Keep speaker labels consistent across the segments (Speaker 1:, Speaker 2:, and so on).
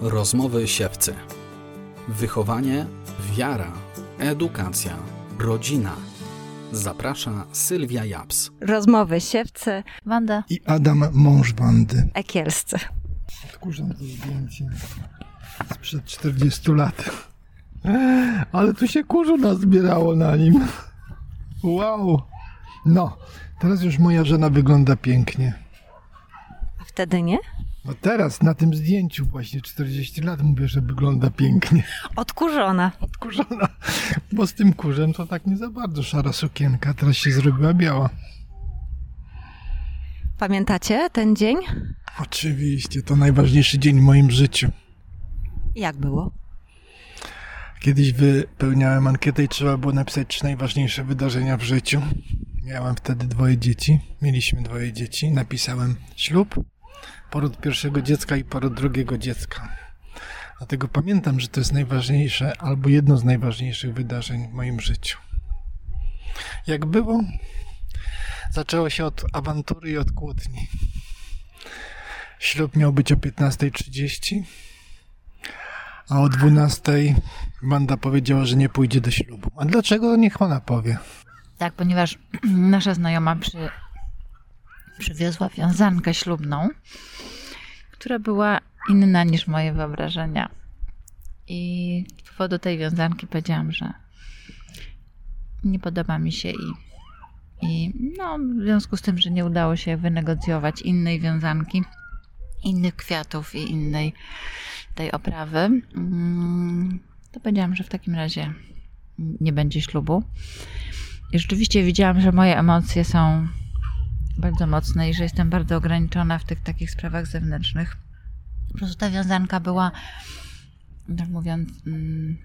Speaker 1: Rozmowy siewcy. Wychowanie, wiara, edukacja, rodzina. Zaprasza Sylwia Japs.
Speaker 2: Rozmowy siewcy,
Speaker 3: Wanda.
Speaker 4: I Adam, mąż Wandy.
Speaker 2: Ekielscy.
Speaker 4: Odkurzam to zdjęcie sprzed 40 lat. Ale tu się kurzu nazbierało na nim. Wow. No, teraz już moja żona wygląda pięknie.
Speaker 2: A wtedy nie?
Speaker 4: No teraz, na tym zdjęciu właśnie 40 lat mówię, że wygląda pięknie.
Speaker 2: Odkurzona.
Speaker 4: Odkurzona. Bo z tym kurzem to tak nie za bardzo szara sukienka. Teraz się zrobiła biała.
Speaker 2: Pamiętacie ten dzień?
Speaker 4: Oczywiście, to najważniejszy dzień w moim życiu.
Speaker 2: Jak było?
Speaker 4: Kiedyś wypełniałem ankietę i trzeba było napisać trzy najważniejsze wydarzenia w życiu. Miałem wtedy dwoje dzieci. Mieliśmy dwoje dzieci. Napisałem ślub, poród pierwszego dziecka i poród drugiego dziecka. Dlatego pamiętam, że to jest najważniejsze albo jedno z najważniejszych wydarzeń w moim życiu. Jak było? Zaczęło się od awantury i od kłótni. Ślub miał być o 15.30, a o 12.00 Wanda powiedziała, że nie pójdzie do ślubu. A dlaczego? Niech ona powie.
Speaker 3: Tak, ponieważ nasza znajoma przy, przywiozła wiązankę ślubną, która była inna niż moje wyobrażenia. I z powodu tej wiązanki powiedziałam, że nie podoba mi się i, i no, w związku z tym, że nie udało się wynegocjować innej wiązanki, innych kwiatów i innej tej oprawy, mm, to powiedziałam, że w takim razie nie będzie ślubu. I rzeczywiście widziałam, że moje emocje są bardzo mocne i że jestem bardzo ograniczona w tych takich sprawach zewnętrznych. Po prostu ta wiązanka była, tak mówiąc, mm,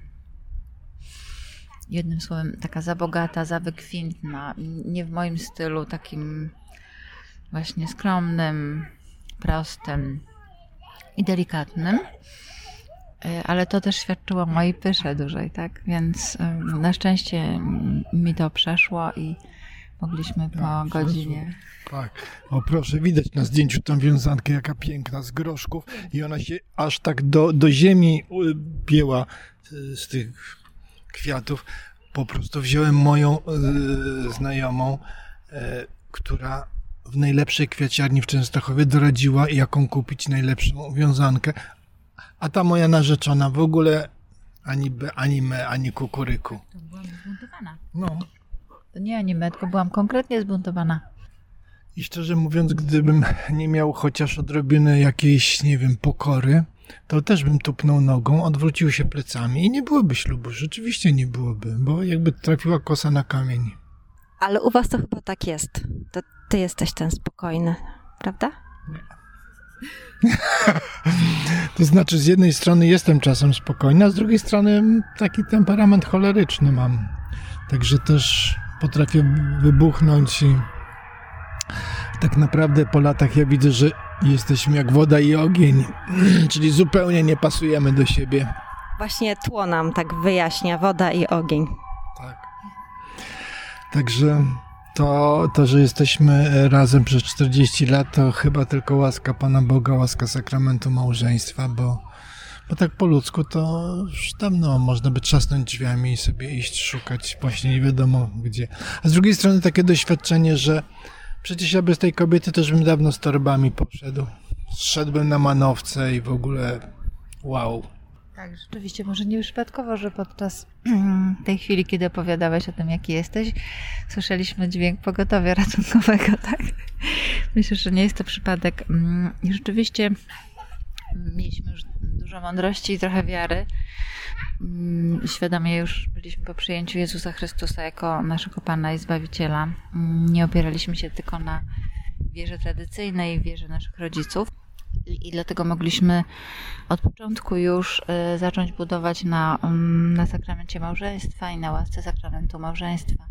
Speaker 3: jednym słowem, taka za bogata, za wykwintna. Nie w moim stylu, takim właśnie skromnym, prostym i delikatnym. Y, Ale to też świadczyło o mojej pysze dużej, tak? Więc na szczęście mi to przeszło i mogliśmy po
Speaker 4: Tak,
Speaker 3: godzinie.
Speaker 4: Tak. O proszę, widać na zdjęciu tą wiązankę, jaka piękna, z groszków i ona się aż tak do, do ziemi pięła y, z tych kwiatów. Po prostu wziąłem moją y, znajomą, y, która w najlepszej kwiaciarni w Częstochowie doradziła, jaką kupić najlepszą wiązankę. A ta moja narzeczona w ogóle ani B, ani me, ani kukuryku.
Speaker 3: To byłam zbuntowana.
Speaker 4: No.
Speaker 3: To nie anime, tylko byłam konkretnie zbuntowana.
Speaker 4: I szczerze mówiąc, gdybym nie miał chociaż odrobiny jakiejś, nie wiem, pokory, to też bym tupnął nogą, odwrócił się plecami i nie byłoby ślubu. Rzeczywiście nie byłoby, bo jakby trafiła kosa na kamień.
Speaker 2: Ale u was to chyba tak jest. To ty jesteś ten spokojny, prawda?
Speaker 4: To znaczy, z jednej strony jestem czasem spokojny, a z drugiej strony taki temperament choleryczny mam. Także też potrafię wybuchnąć i tak naprawdę po latach ja widzę, że jesteśmy jak woda i ogień, czyli zupełnie nie pasujemy do siebie.
Speaker 2: Właśnie tło nam tak wyjaśnia, woda i ogień.
Speaker 4: Tak. Także to, to, że jesteśmy razem przez 40 lat, to chyba tylko łaska Pana Boga, łaska sakramentu małżeństwa, bo, bo tak po ludzku to już dawno można by trzasnąć drzwiami i sobie iść szukać właśnie nie wiadomo gdzie. A z drugiej strony takie doświadczenie, że przecież ja bez tej kobiety też bym dawno z torbami poszedł. Szedłbym na manowce i w ogóle wow.
Speaker 3: Tak, rzeczywiście, może nie przypadkowo, że podczas tej chwili, kiedy opowiadałeś o tym, jaki jesteś, słyszeliśmy dźwięk pogotowia ratunkowego, tak? Myślę, że nie jest to przypadek. Mm, I rzeczywiście mieliśmy już dużo mądrości i trochę wiary. Mm, Świadomie już byliśmy po przyjęciu Jezusa Chrystusa jako naszego Pana i Zbawiciela. Mm, Nie opieraliśmy się tylko na wierze tradycyjnej, wierze naszych rodziców. I, dlatego mogliśmy od początku już y, zacząć budować na, mm, na sakramencie małżeństwa i na łasce sakramentu małżeństwa.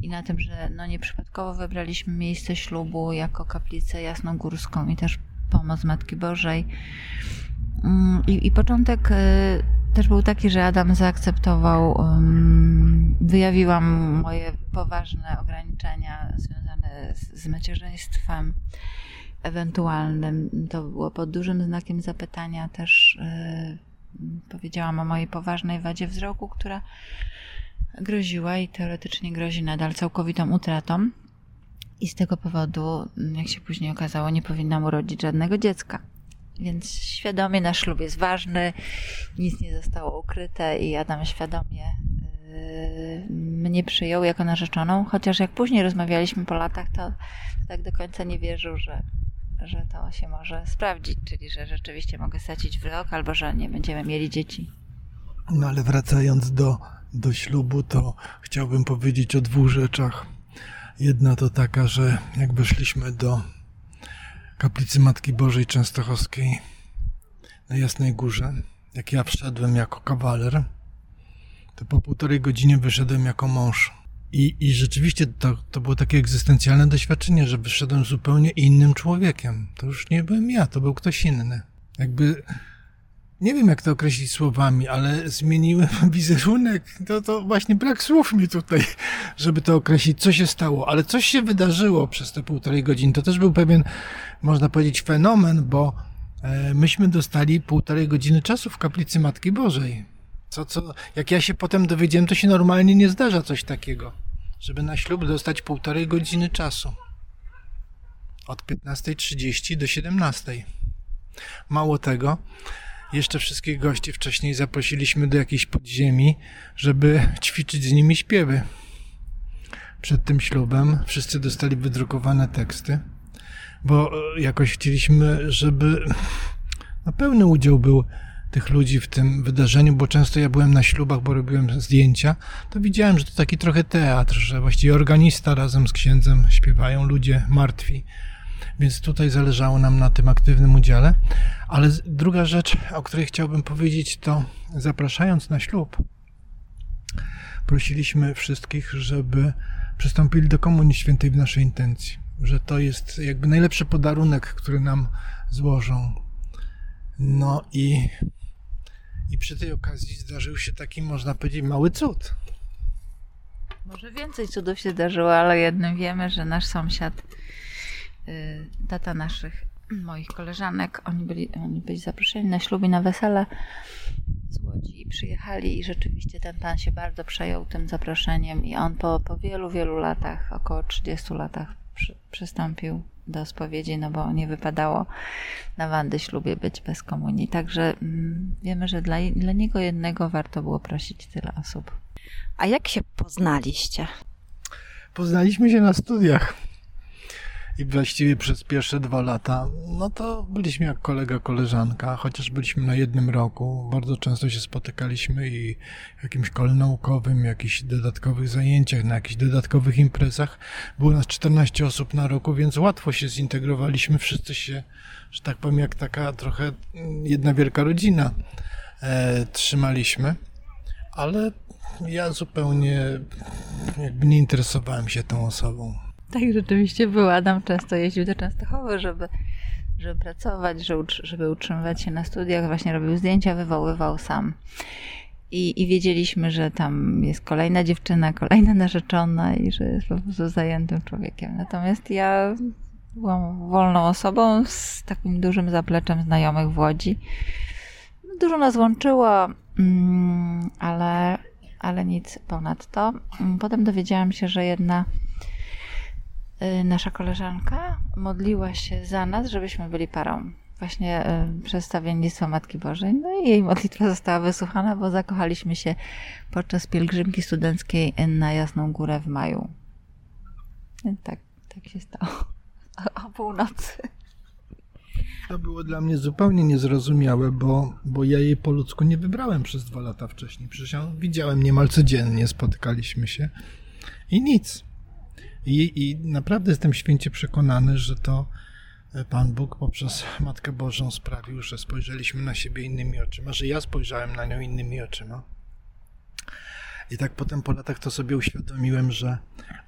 Speaker 3: I na tym, że no nieprzypadkowo wybraliśmy miejsce ślubu jako kaplicę jasnogórską i też pomoc Matki Bożej. Mm, I, i początek y, też był taki, że Adam zaakceptował, wyjawiłam moje poważne ograniczenia związane z, z macierzyństwem. ewentualnym. To było pod dużym znakiem zapytania też. Powiedziałam o mojej poważnej wadzie wzroku, która groziła i teoretycznie grozi nadal całkowitą utratą. I z tego powodu, jak się później okazało, nie powinnam urodzić żadnego dziecka. Więc świadomie nasz ślub jest ważny, nic nie zostało ukryte i Adam świadomie yy, mnie przyjął jako narzeczoną, chociaż jak później rozmawialiśmy po latach, to tak do końca nie wierzył, że, że to się może sprawdzić, czyli że rzeczywiście mogę stracić wzrok albo że nie będziemy mieli dzieci.
Speaker 4: No ale wracając do, do ślubu, to chciałbym powiedzieć o dwóch rzeczach. Jedna to taka, że jak weszliśmy do kaplicy Matki Bożej Częstochowskiej na Jasnej Górze, jak ja wszedłem jako kawaler, to po półtorej godzinie wyszedłem jako mąż. I, i rzeczywiście to, to było takie egzystencjalne doświadczenie, że wyszedłem zupełnie innym człowiekiem. To już nie byłem ja, to był ktoś inny. Jakby nie wiem jak to określić słowami, ale zmieniłem wizerunek. To, to właśnie brak słów mi tutaj, żeby to określić, co się stało. Ale coś się wydarzyło przez te półtorej godziny. To też był pewien, można powiedzieć, fenomen, bo e, myśmy dostali półtorej godziny czasu w kaplicy Matki Bożej. Co, co, jak ja się potem dowiedziałem, to się normalnie nie zdarza coś takiego, żeby na ślub dostać półtorej godziny czasu. Od 15.30 do 17.00. Mało tego, jeszcze wszystkich gości wcześniej zaprosiliśmy do jakiejś podziemi, żeby ćwiczyć z nimi śpiewy. Przed tym ślubem wszyscy dostali wydrukowane teksty, bo e, jakoś chcieliśmy, żeby no, pełny udział był tych ludzi w tym wydarzeniu, bo często ja byłem na ślubach, bo robiłem zdjęcia, to widziałem, że to taki trochę teatr, że właściwie organista razem z księdzem śpiewają ludzie martwi więc tutaj zależało nam na tym aktywnym udziale. Ale druga rzecz, o której chciałbym powiedzieć, to zapraszając na ślub, prosiliśmy wszystkich, żeby przystąpili do Komunii Świętej w naszej intencji. Że to jest jakby najlepszy podarunek, który nam złożą. No i, i przy tej okazji zdarzył się taki, można powiedzieć, mały cud.
Speaker 3: Może więcej cudów się zdarzyło, ale jednym wiemy, że nasz sąsiad tata naszych, moich koleżanek, oni byli, oni byli zaproszeni na śluby, na wesele z Łodzi i przyjechali i rzeczywiście ten pan się bardzo przejął tym zaproszeniem i on po, po wielu, wielu latach, około 30 latach przy, przystąpił do spowiedzi, no bo nie wypadało na Wandy ślubie być bez komunii. Także mm, wiemy, że dla, dla niego jednego warto było prosić tyle osób.
Speaker 2: A jak się poznaliście?
Speaker 4: Poznaliśmy się na studiach. I właściwie przez pierwsze dwa lata, no to byliśmy jak kolega, koleżanka, chociaż byliśmy na jednym roku. Bardzo często się spotykaliśmy i w jakimś kole naukowym, jakichś dodatkowych zajęciach, na jakichś dodatkowych imprezach. Było nas 14 osób na roku, więc łatwo się zintegrowaliśmy. Wszyscy się, że tak powiem, jak taka trochę jedna wielka rodzina e, trzymaliśmy. Ale ja zupełnie jakby nie interesowałem się tą osobą.
Speaker 3: Tak rzeczywiście był. Adam często jeździł do Częstochowy, żeby, żeby pracować, żeby utrzymywać się na studiach. Właśnie robił zdjęcia, wywoływał sam. I, I wiedzieliśmy, że tam jest kolejna dziewczyna, kolejna narzeczona i że jest po prostu zajętym człowiekiem. Natomiast ja byłam wolną osobą z takim dużym zapleczem znajomych w Łodzi. Dużo nas łączyło, mm, ale, ale nic ponad to. Potem dowiedziałam się, że jedna nasza koleżanka modliła się za nas, żebyśmy byli parą. Właśnie y, przedstawiennictwo Matki Bożej. No i jej modlitwa została wysłuchana, bo zakochaliśmy się podczas pielgrzymki studenckiej na Jasną Górę w maju. I tak, tak się stało. O, o północy.
Speaker 4: To było dla mnie zupełnie niezrozumiałe, bo, bo ja jej po ludzku nie wybrałem przez dwa lata wcześniej. Przecież ja widziałem niemal codziennie, spotykaliśmy się i nic. I, I naprawdę jestem święcie przekonany, że to e, Pan Bóg poprzez Matkę Bożą sprawił, że spojrzeliśmy na siebie innymi oczyma, że ja spojrzałem na nią innymi oczyma. I tak potem po latach to sobie uświadomiłem, że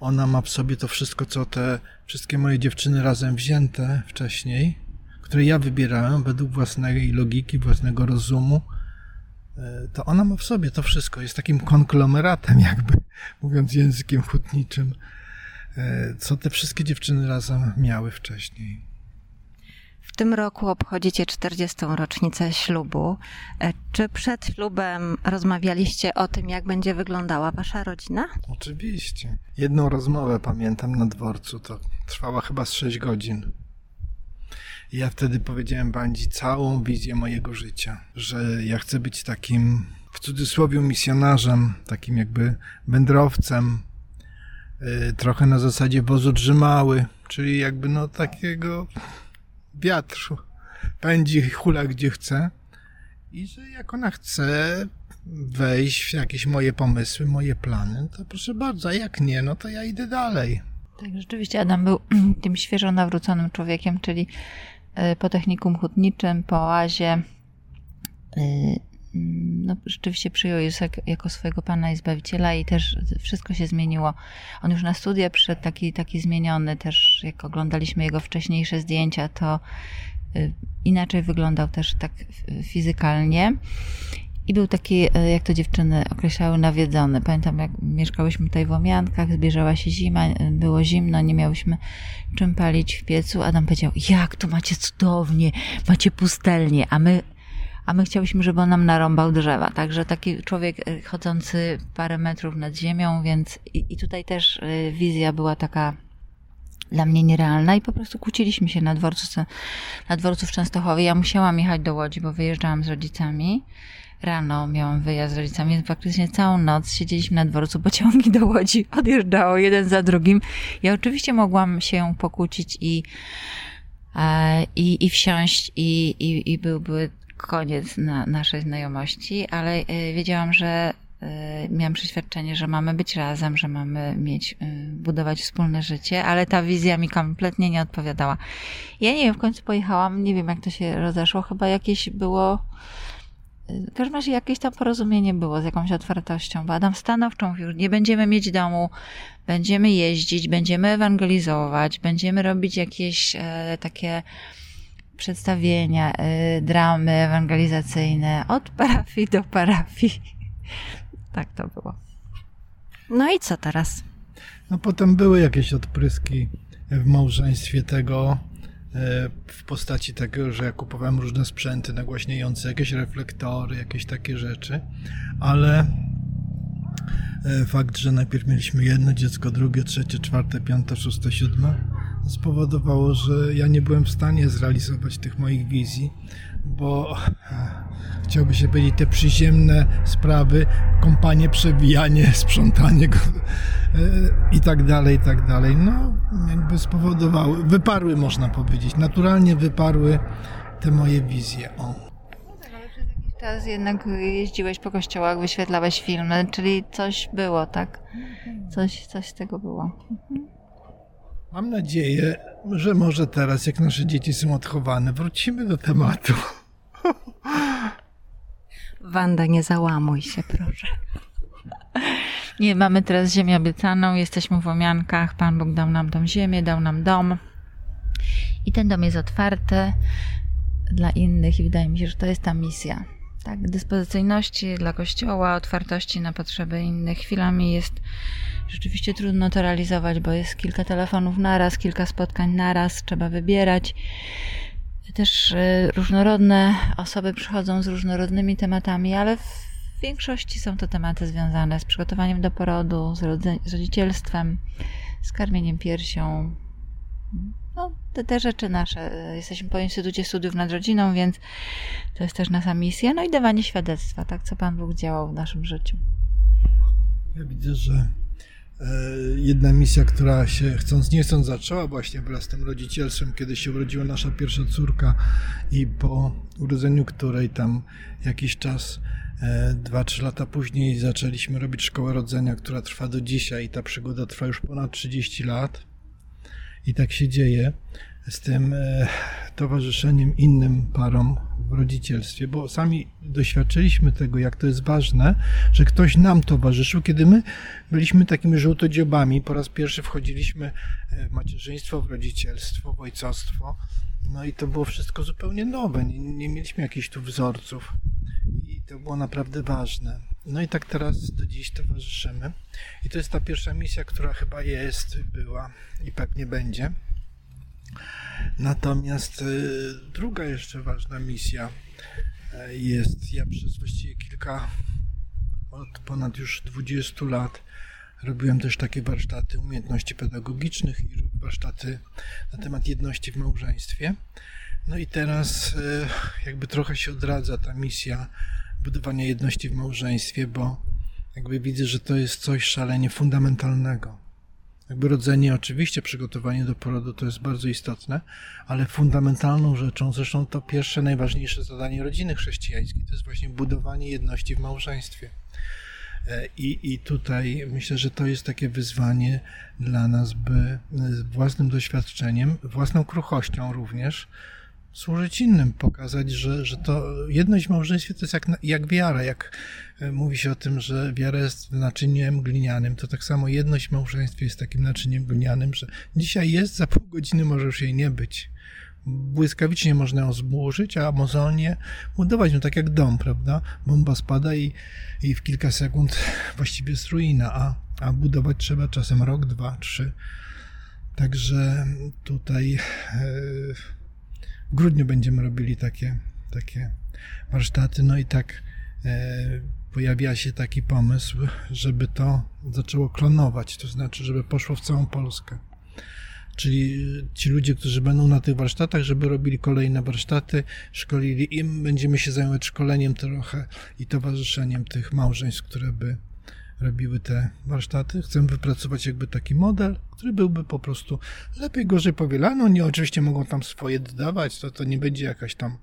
Speaker 4: ona ma w sobie to wszystko, co te wszystkie moje dziewczyny razem wzięte wcześniej, które ja wybierałem według własnej logiki, własnego rozumu, e, to ona ma w sobie to wszystko. Jest takim konglomeratem, jakby mówiąc językiem hutniczym. E, co te wszystkie dziewczyny razem miały wcześniej.
Speaker 2: tym roku obchodzicie 40. rocznicę ślubu. E, czy przed ślubem rozmawialiście o tym, jak będzie wyglądała wasza rodzina?
Speaker 4: Oczywiście. Jedną rozmowę pamiętam na dworcu, to trwała chyba z 6 godzin. I ja wtedy powiedziałem Bandzi całą wizję mojego życia, że ja chcę być takim, w cudzysłowie, misjonarzem, takim jakby wędrowcem, trochę na zasadzie wozu drzymały, czyli jakby no takiego wiatr pędzi, hula gdzie chce i że jak ona chce wejść w jakieś moje pomysły, moje plany, to proszę bardzo, a jak nie, no to ja idę dalej.
Speaker 3: Tak, rzeczywiście Adam był tym świeżo nawróconym człowiekiem, czyli e, po technikum hutniczym, po oazie, e, no, rzeczywiście przyjął Jezusa jako swojego Pana i Zbawiciela i też wszystko się zmieniło. On już na studia przyszedł taki, taki zmieniony, też jak oglądaliśmy jego wcześniejsze zdjęcia, to y, inaczej wyglądał też tak fizykalnie. I był taki, y, jak to dziewczyny określały, nawiedzony. Pamiętam, jak mieszkałyśmy tutaj w Omiankach, zbliżała się zima, y, było zimno, nie miałyśmy czym palić w piecu. Adam powiedział, jak tu macie cudownie, macie pustelnie, a my a my chciałyśmy, żeby on nam narąbał drzewa. Także taki człowiek e, chodzący parę metrów nad ziemią, więc i, i tutaj też e, wizja była taka dla mnie nierealna i po prostu kłóciliśmy się na dworcu, na dworcu w Częstochowie. Ja musiałam jechać do Łodzi, bo wyjeżdżałam z rodzicami. Rano miałam wyjazd z rodzicami, więc faktycznie całą noc siedzieliśmy na dworcu, pociągi do Łodzi odjeżdżało jeden za drugim. Ja oczywiście mogłam się pokłócić i, e, i, i wsiąść i, i, i byłby koniec na naszej znajomości, ale e, wiedziałam, że e, miałam przeświadczenie, że mamy być razem, że mamy mieć, e, budować wspólne życie, ale ta wizja mi kompletnie nie odpowiadała. Ja nie wiem, w końcu pojechałam, nie wiem jak to się rozeszło, chyba jakieś było, w każdym razie jakieś tam porozumienie było z jakąś otwartością, bo Adam stanowczo mówił, nie będziemy mieć domu, będziemy jeździć, będziemy ewangelizować, będziemy robić jakieś takie przedstawienia, y, dramy ewangelizacyjne od parafii do parafii. Tak to było.
Speaker 2: No i co teraz?
Speaker 4: No potem były jakieś odpryski w małżeństwie tego e, w postaci tego, że ja kupowałem różne sprzęty nagłaśniające, jakieś reflektory, jakieś takie rzeczy, ale e, fakt, że najpierw mieliśmy jedno dziecko, drugie, trzecie, czwarte, piąte, szóste, siódme, spowodowało, że ja nie byłem w stanie zrealizować tych moich wizji, bo chciałby się powiedzieć, te przyziemne sprawy, kąpanie, przewijanie, sprzątanie e, i tak dalej, i tak dalej, no jakby spowodowały, wyparły można powiedzieć, naturalnie wyparły te moje wizje. O
Speaker 3: czas jednak jeździłeś po kościołach, wyświetlałeś filmy, czyli coś było, tak? Coś, coś z tego było. Mhm.
Speaker 4: Mam nadzieję, że może teraz, jak nasze dzieci są odchowane, wrócimy do tematu.
Speaker 2: Wanda, nie załamuj się, proszę.
Speaker 3: Nie, mamy teraz ziemię obiecaną, jesteśmy w Łomiankach, Pan Bóg dał nam tą ziemię, dał nam dom i ten dom jest otwarty dla innych i wydaje mi się, że to jest ta misja. Tak, dyspozycyjności dla Kościoła, otwartości na potrzeby innych. Chwilami jest rzeczywiście trudno to realizować, bo jest kilka telefonów naraz, kilka spotkań naraz, trzeba wybierać. Też y, różnorodne osoby przychodzą z różnorodnymi tematami, ale w większości są to tematy związane z przygotowaniem do porodu, z, rodzicielstwem, z karmieniem piersią. No, te, te rzeczy nasze. Jesteśmy po Instytucie Studiów nad Rodziną, więc to jest też nasza misja. No i dawanie świadectwa, tak, co Pan Bóg działał w naszym życiu.
Speaker 4: Ja widzę, że E, jedna misja, która się chcąc nie chcąc zaczęła właśnie wraz z tym rodzicielstwem, kiedy się urodziła nasza pierwsza córka i po urodzeniu której tam jakiś czas, e, dwa, trzy lata później zaczęliśmy robić szkołę rodzenia, która trwa do dzisiaj i ta przygoda trwa już ponad 30 lat i tak się dzieje z tym e, towarzyszeniem innym parom w rodzicielstwie, bo sami doświadczyliśmy tego, jak to jest ważne, że ktoś nam towarzyszył, kiedy my byliśmy takimi żółtodziobami, po raz pierwszy wchodziliśmy w macierzyństwo, w rodzicielstwo, w ojcostwo, no i to było wszystko zupełnie nowe, nie, nie mieliśmy jakichś tu wzorców i to było naprawdę ważne. No i tak teraz do dziś towarzyszymy i to jest ta pierwsza misja, która chyba jest, była i pewnie będzie Natomiast y, druga jeszcze ważna misja y, jest, ja przez właściwie kilka, od ponad już 20 lat robiłem też takie warsztaty umiejętności pedagogicznych i warsztaty na temat jedności w małżeństwie. No i teraz y, jakby trochę się odradza ta misja budowania jedności w małżeństwie, bo jakby widzę, że to jest coś szalenie fundamentalnego jakby rodzenie, oczywiście przygotowanie do porodu to jest bardzo istotne, ale fundamentalną rzeczą, zresztą to pierwsze, najważniejsze zadanie rodziny chrześcijańskiej, to jest właśnie budowanie jedności w małżeństwie. E, I, I tutaj myślę, że to jest takie wyzwanie dla nas, by własnym doświadczeniem, własną kruchością również, służyć innym, pokazać, że, że to jedność w małżeństwie to jest jak, jak wiara. Jak e, mówi się o tym, że wiara jest naczyniem glinianym, to tak samo jedność w małżeństwie jest takim naczyniem glinianym, że dzisiaj jest, za pół godziny może już jej nie być. Błyskawicznie można ją zburzyć, a mozolnie budować, no tak jak dom, prawda? Bomba spada i, i w kilka sekund właściwie jest ruina, a, a budować trzeba czasem rok, dwa, trzy. Także tutaj... Yy, w grudniu będziemy robili takie, takie warsztaty. No i tak e, pojawia się taki pomysł, żeby to zaczęło klonować, to znaczy, żeby poszło w całą Polskę. Czyli ci ludzie, którzy będą na tych warsztatach, żeby robili kolejne warsztaty, szkolili im, będziemy się zajmować szkoleniem trochę i towarzyszeniem tych małżeństw, które by robiły te warsztaty. Chcę wypracować jakby taki model, który byłby po prostu lepiej, gorzej powielany. Oni oczywiście mogą tam swoje dodawać, to, to nie będzie jakaś tam,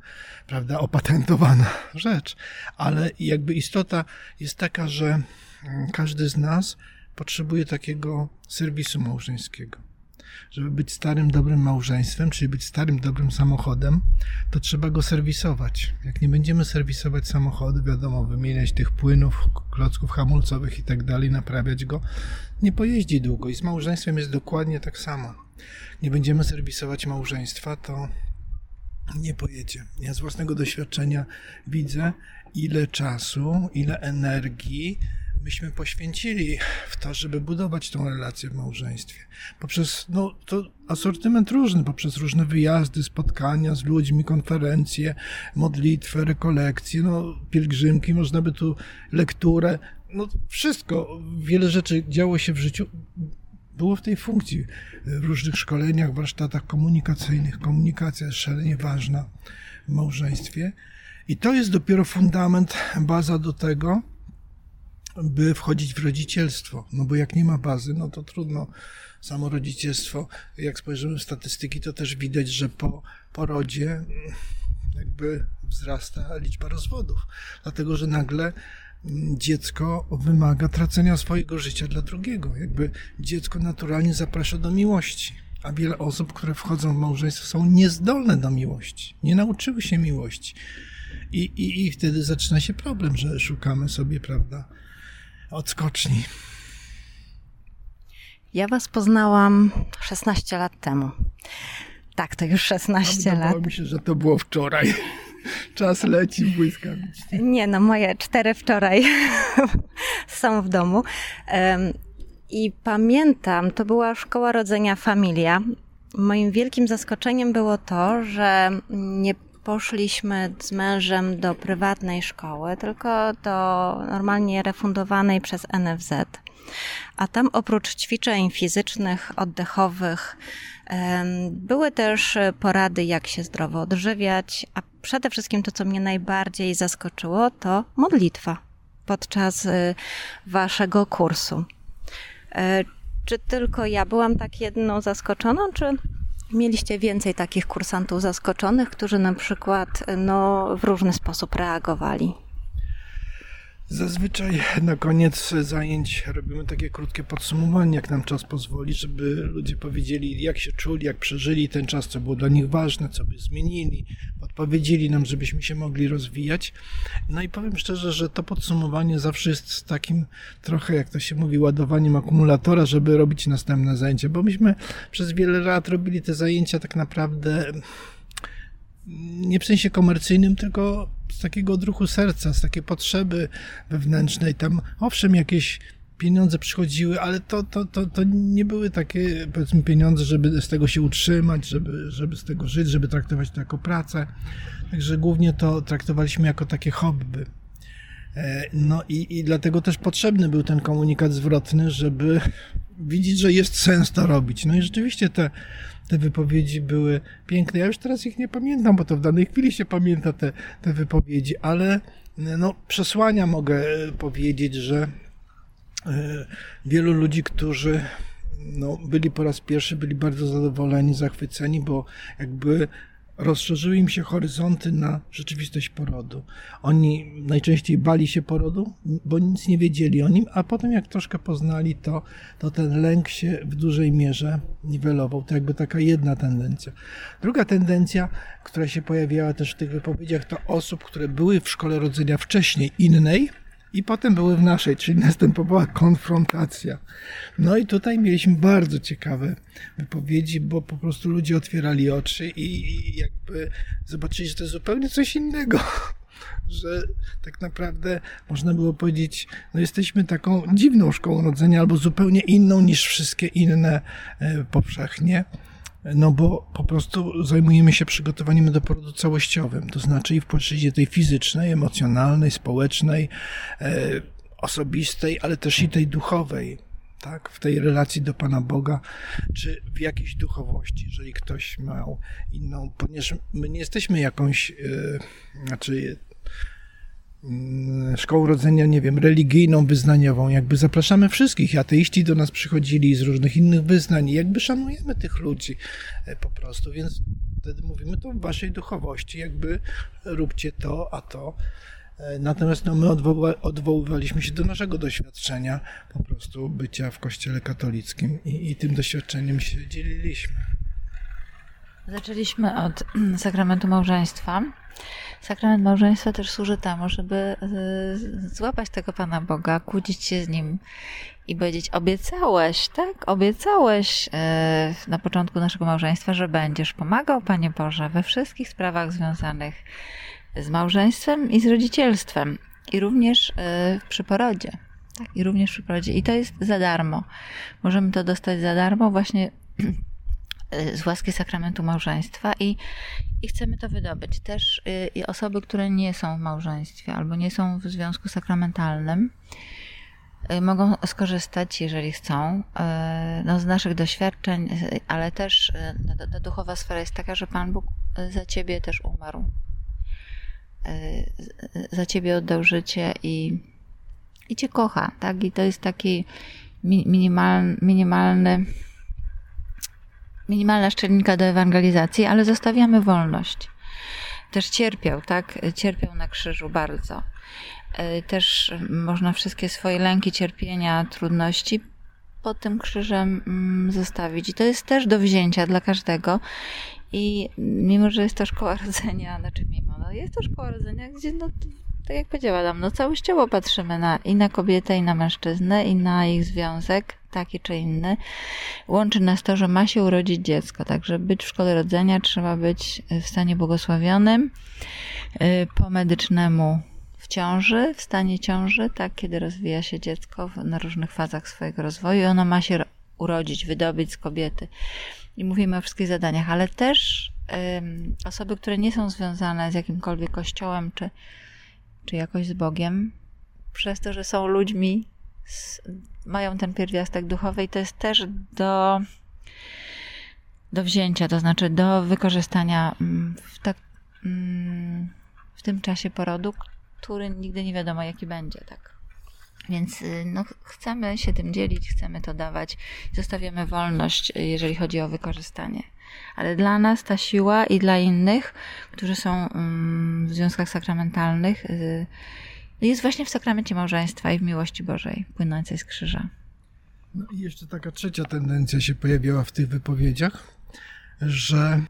Speaker 4: prawda, opatentowana rzecz, ale jakby istota jest taka, że mm, każdy z nas potrzebuje takiego serwisu małżeńskiego żeby być starym, dobrym małżeństwem, czyli być starym, dobrym samochodem, to trzeba go serwisować. Jak nie będziemy serwisować samochodu, wiadomo, wymieniać tych płynów, klocków hamulcowych i tak dalej, naprawiać go, nie pojeździ długo. I z małżeństwem jest dokładnie tak samo. Nie będziemy serwisować małżeństwa, to nie pojedzie. Ja z własnego doświadczenia widzę, ile czasu, ile energii myśmy poświęcili w to, żeby budować tą relację w małżeństwie. Poprzez no, to asortyment różny, poprzez różne wyjazdy, spotkania z ludźmi, konferencje, modlitwę, rekolekcje, no, pielgrzymki, można by tu lekturę, no wszystko, wiele rzeczy działo się w życiu, było w tej funkcji, w różnych szkoleniach, warsztatach komunikacyjnych. Komunikacja jest szalenie ważna w małżeństwie. I to jest dopiero fundament, baza do tego, by wchodzić w rodzicielstwo. No bo jak nie ma bazy, no to trudno. Samo rodzicielstwo, jak spojrzymy w statystyki, to też widać, że po porodzie jakby wzrasta liczba rozwodów. Dlatego, że nagle dziecko wymaga tracenia swojego życia dla drugiego. Jakby dziecko naturalnie zaprasza do miłości. A wiele osób, które wchodzą w małżeństwo, są niezdolne do miłości. Nie nauczyły się miłości. I, i, I wtedy zaczyna się problem, że szukamy sobie, prawda, odskoczni.
Speaker 2: Ja Was poznałam 16 lat temu. Tak, to już 16 lat. Wydawało
Speaker 4: mi się, że to było wczoraj. Czas leci błyskawicznie.
Speaker 2: Nie, no moje cztery wczoraj są w domu. I pamiętam, to była szkoła rodzenia Familia. Moim wielkim zaskoczeniem było to, że nie poszliśmy z mężem do prywatnej szkoły, tylko do normalnie refundowanej przez NFZ. A tam oprócz ćwiczeń fizycznych, oddechowych, były też porady, jak się zdrowo odżywiać, a przede wszystkim to, co mnie najbardziej zaskoczyło, to modlitwa podczas y, waszego kursu. E, czy tylko ja byłam tak jedną zaskoczoną, czy Mieliście więcej takich kursantów zaskoczonych, którzy na przykład no, w różny sposób reagowali.
Speaker 4: Zazwyczaj na koniec zajęć robimy takie krótkie podsumowanie, jak nam czas pozwoli, żeby ludzie powiedzieli, jak się czuli, jak przeżyli ten czas, co było dla nich ważne, co by zmienili, podpowiedzieli nam, żebyśmy się mogli rozwijać. No i powiem szczerze, że to podsumowanie zawsze jest takim trochę, jak to się mówi, ładowaniem akumulatora, żeby robić następne zajęcia, bo myśmy przez wiele lat robili te zajęcia tak naprawdę nie w sensie komercyjnym, tylko z takiego odruchu serca, z takiej potrzeby wewnętrznej. Tam owszem, jakieś pieniądze przychodziły, ale to, to, to, to nie były takie, powiedzmy, pieniądze, żeby z tego się utrzymać, żeby, żeby z tego żyć, żeby traktować to jako pracę. Także głównie to traktowaliśmy jako takie hobby. E, no i, i dlatego też potrzebny był ten komunikat zwrotny, żeby widzieć, że jest sens to robić. No i rzeczywiście te, te wypowiedzi były piękne. Ja już teraz ich nie pamiętam, bo to w danej chwili się pamięta te, te wypowiedzi, ale no, przesłania mogę powiedzieć, że e, wielu ludzi, którzy no, byli po raz pierwszy, byli bardzo zadowoleni, zachwyceni, bo jakby rozszerzyły im się horyzonty na rzeczywistość porodu. Oni najczęściej bali się porodu, bo nic nie wiedzieli o nim, a potem jak troszkę poznali to, to ten lęk się w dużej mierze niwelował. To jakby taka jedna tendencja. Druga tendencja, która się pojawiała też w tych wypowiedziach, to osób, które były w szkole rodzenia wcześniej innej, i potem były w naszej, czyli następowała konfrontacja. No i tutaj mieliśmy bardzo ciekawe wypowiedzi, bo po prostu ludzie otwierali oczy i, jakby zobaczyli, że to jest zupełnie coś innego. Że tak naprawdę można było powiedzieć, no jesteśmy taką dziwną szkołą rodzenia, albo zupełnie inną niż wszystkie inne e, powszechnie. No bo po prostu zajmujemy się przygotowaniem do porodu całościowym, to znaczy i w płaszczyźnie tej fizycznej, emocjonalnej, społecznej, e, osobistej, ale też i tej duchowej, tak, w tej relacji do Pana Boga, czy w jakiejś duchowości, jeżeli ktoś miał inną, ponieważ my nie jesteśmy jakąś, e, znaczy szkołą rodzenia, nie wiem, religijną, wyznaniową. Jakby zapraszamy wszystkich. Ateiści do nas przychodzili z różnych innych wyznań. Jakby szanujemy tych ludzi e, po prostu, więc wtedy mówimy to w waszej duchowości. Jakby róbcie to, a to. E, natomiast no, my odwoła, odwoływaliśmy się do naszego doświadczenia po prostu bycia w kościele katolickim i, i tym doświadczeniem się dzieliliśmy.
Speaker 3: Zaczęliśmy od sakramentu małżeństwa. Sakrament małżeństwa też służy temu, żeby y, złapać tego Pana Boga, kłócić się z Nim i powiedzieć, obiecałeś, tak? Obiecałeś y, na początku naszego małżeństwa, że będziesz pomagał, Panie Boże, we wszystkich sprawach związanych z małżeństwem i z rodzicielstwem. I również y, przy porodzie. Tak? I również przy porodzie. I to jest za darmo. Możemy to dostać za darmo właśnie z łaski sakramentu małżeństwa i, i chcemy to wydobyć. Też y, osoby, które nie są w małżeństwie albo nie są w związku sakramentalnym, y, mogą skorzystać, jeżeli chcą, y, no, z naszych doświadczeń, ale też ta, ta duchowa sfera jest taka, że Pan Bóg za ciebie też umarł. Za ciebie oddał życie i, i cię kocha, tak? I to jest taki minimal, minimalny minimalna szczelinka do ewangelizacji, ale zostawiamy wolność. Też cierpiał, tak? Cierpiał na krzyżu bardzo. E, też można wszystkie swoje lęki, cierpienia, trudności pod tym krzyżem mm, zostawić. I to jest też do wzięcia dla każdego. I mimo, że jest to szkoła rodzenia, znaczy mimo, no jest to szkoła rodzenia, gdzie no, tak jak powiedziała Adam, no całościowo patrzymy na, i na kobietę, i na mężczyznę, i na ich związek, taki czy inny. Łączy nas to, że ma się urodzić dziecko, także być w szkole rodzenia trzeba być w stanie błogosławionym, y, po medycznemu w ciąży, w stanie ciąży, tak, kiedy rozwija się dziecko na różnych fazach swojego rozwoju i ono ma się urodzić, wydobyć z kobiety. I mówimy o wszystkich zadaniach, ale też osoby, które nie są związane z jakimkolwiek kościołem, czy czy jakoś z Bogiem, przez to, że są ludźmi, mają ten pierwiastek duchowy i to jest też do, do wzięcia, to znaczy do wykorzystania mm, w, tak, mm, w tym czasie porodu, który nigdy nie wiadomo jaki będzie, tak. Więc y, no, chcemy się tym dzielić, chcemy to dawać, zostawiamy wolność, jeżeli chodzi o wykorzystanie. Ale dla nas ta siła i dla innych, którzy są mm, w związkach sakramentalnych, y, jest właśnie w sakramencie małżeństwa i w miłości Bożej płynącej z krzyża.
Speaker 4: No i jeszcze taka trzecia tendencja się pojawiła w tych wypowiedziach, że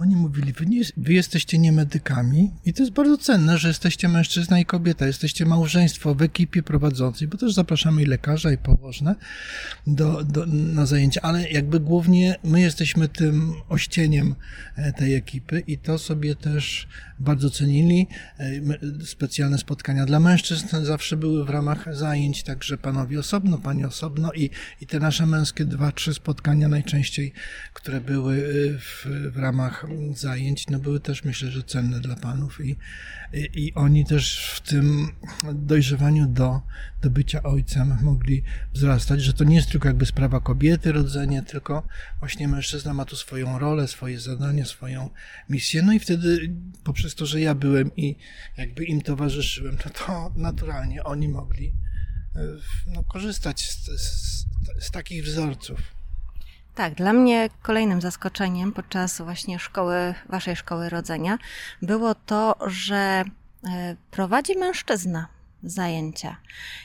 Speaker 4: oni mówili, wy, nie, wy jesteście nie medykami i to jest bardzo cenne, że jesteście mężczyzna i kobieta, jesteście małżeństwo w ekipie prowadzącej, bo też zapraszamy i lekarza, i położne do, do, na zajęcia, ale jakby głównie my jesteśmy tym ościeniem e, tej ekipy i to sobie też bardzo cenili. E, specjalne spotkania dla mężczyzn zawsze były w ramach zajęć, także panowie osobno, pani osobno i, i te nasze męskie dwa, trzy spotkania najczęściej, które były e, w, w ramach zajęć, no były też myślę, że cenne dla panów i, i, i oni też w tym dojrzewaniu do, do bycia ojcem mogli wzrastać, że to nie jest tylko jakby sprawa kobiety, rodzenie, tylko właśnie mężczyzna ma tu swoją rolę, swoje zadanie, swoją misję, no i wtedy poprzez to, że ja byłem i jakby im towarzyszyłem, to, to naturalnie oni mogli e, no, korzystać z, z, z takich wzorców.
Speaker 2: Tak, dla mnie kolejnym zaskoczeniem podczas właśnie szkoły, waszej szkoły rodzenia było to, że e, prowadzi mężczyzna zajęcia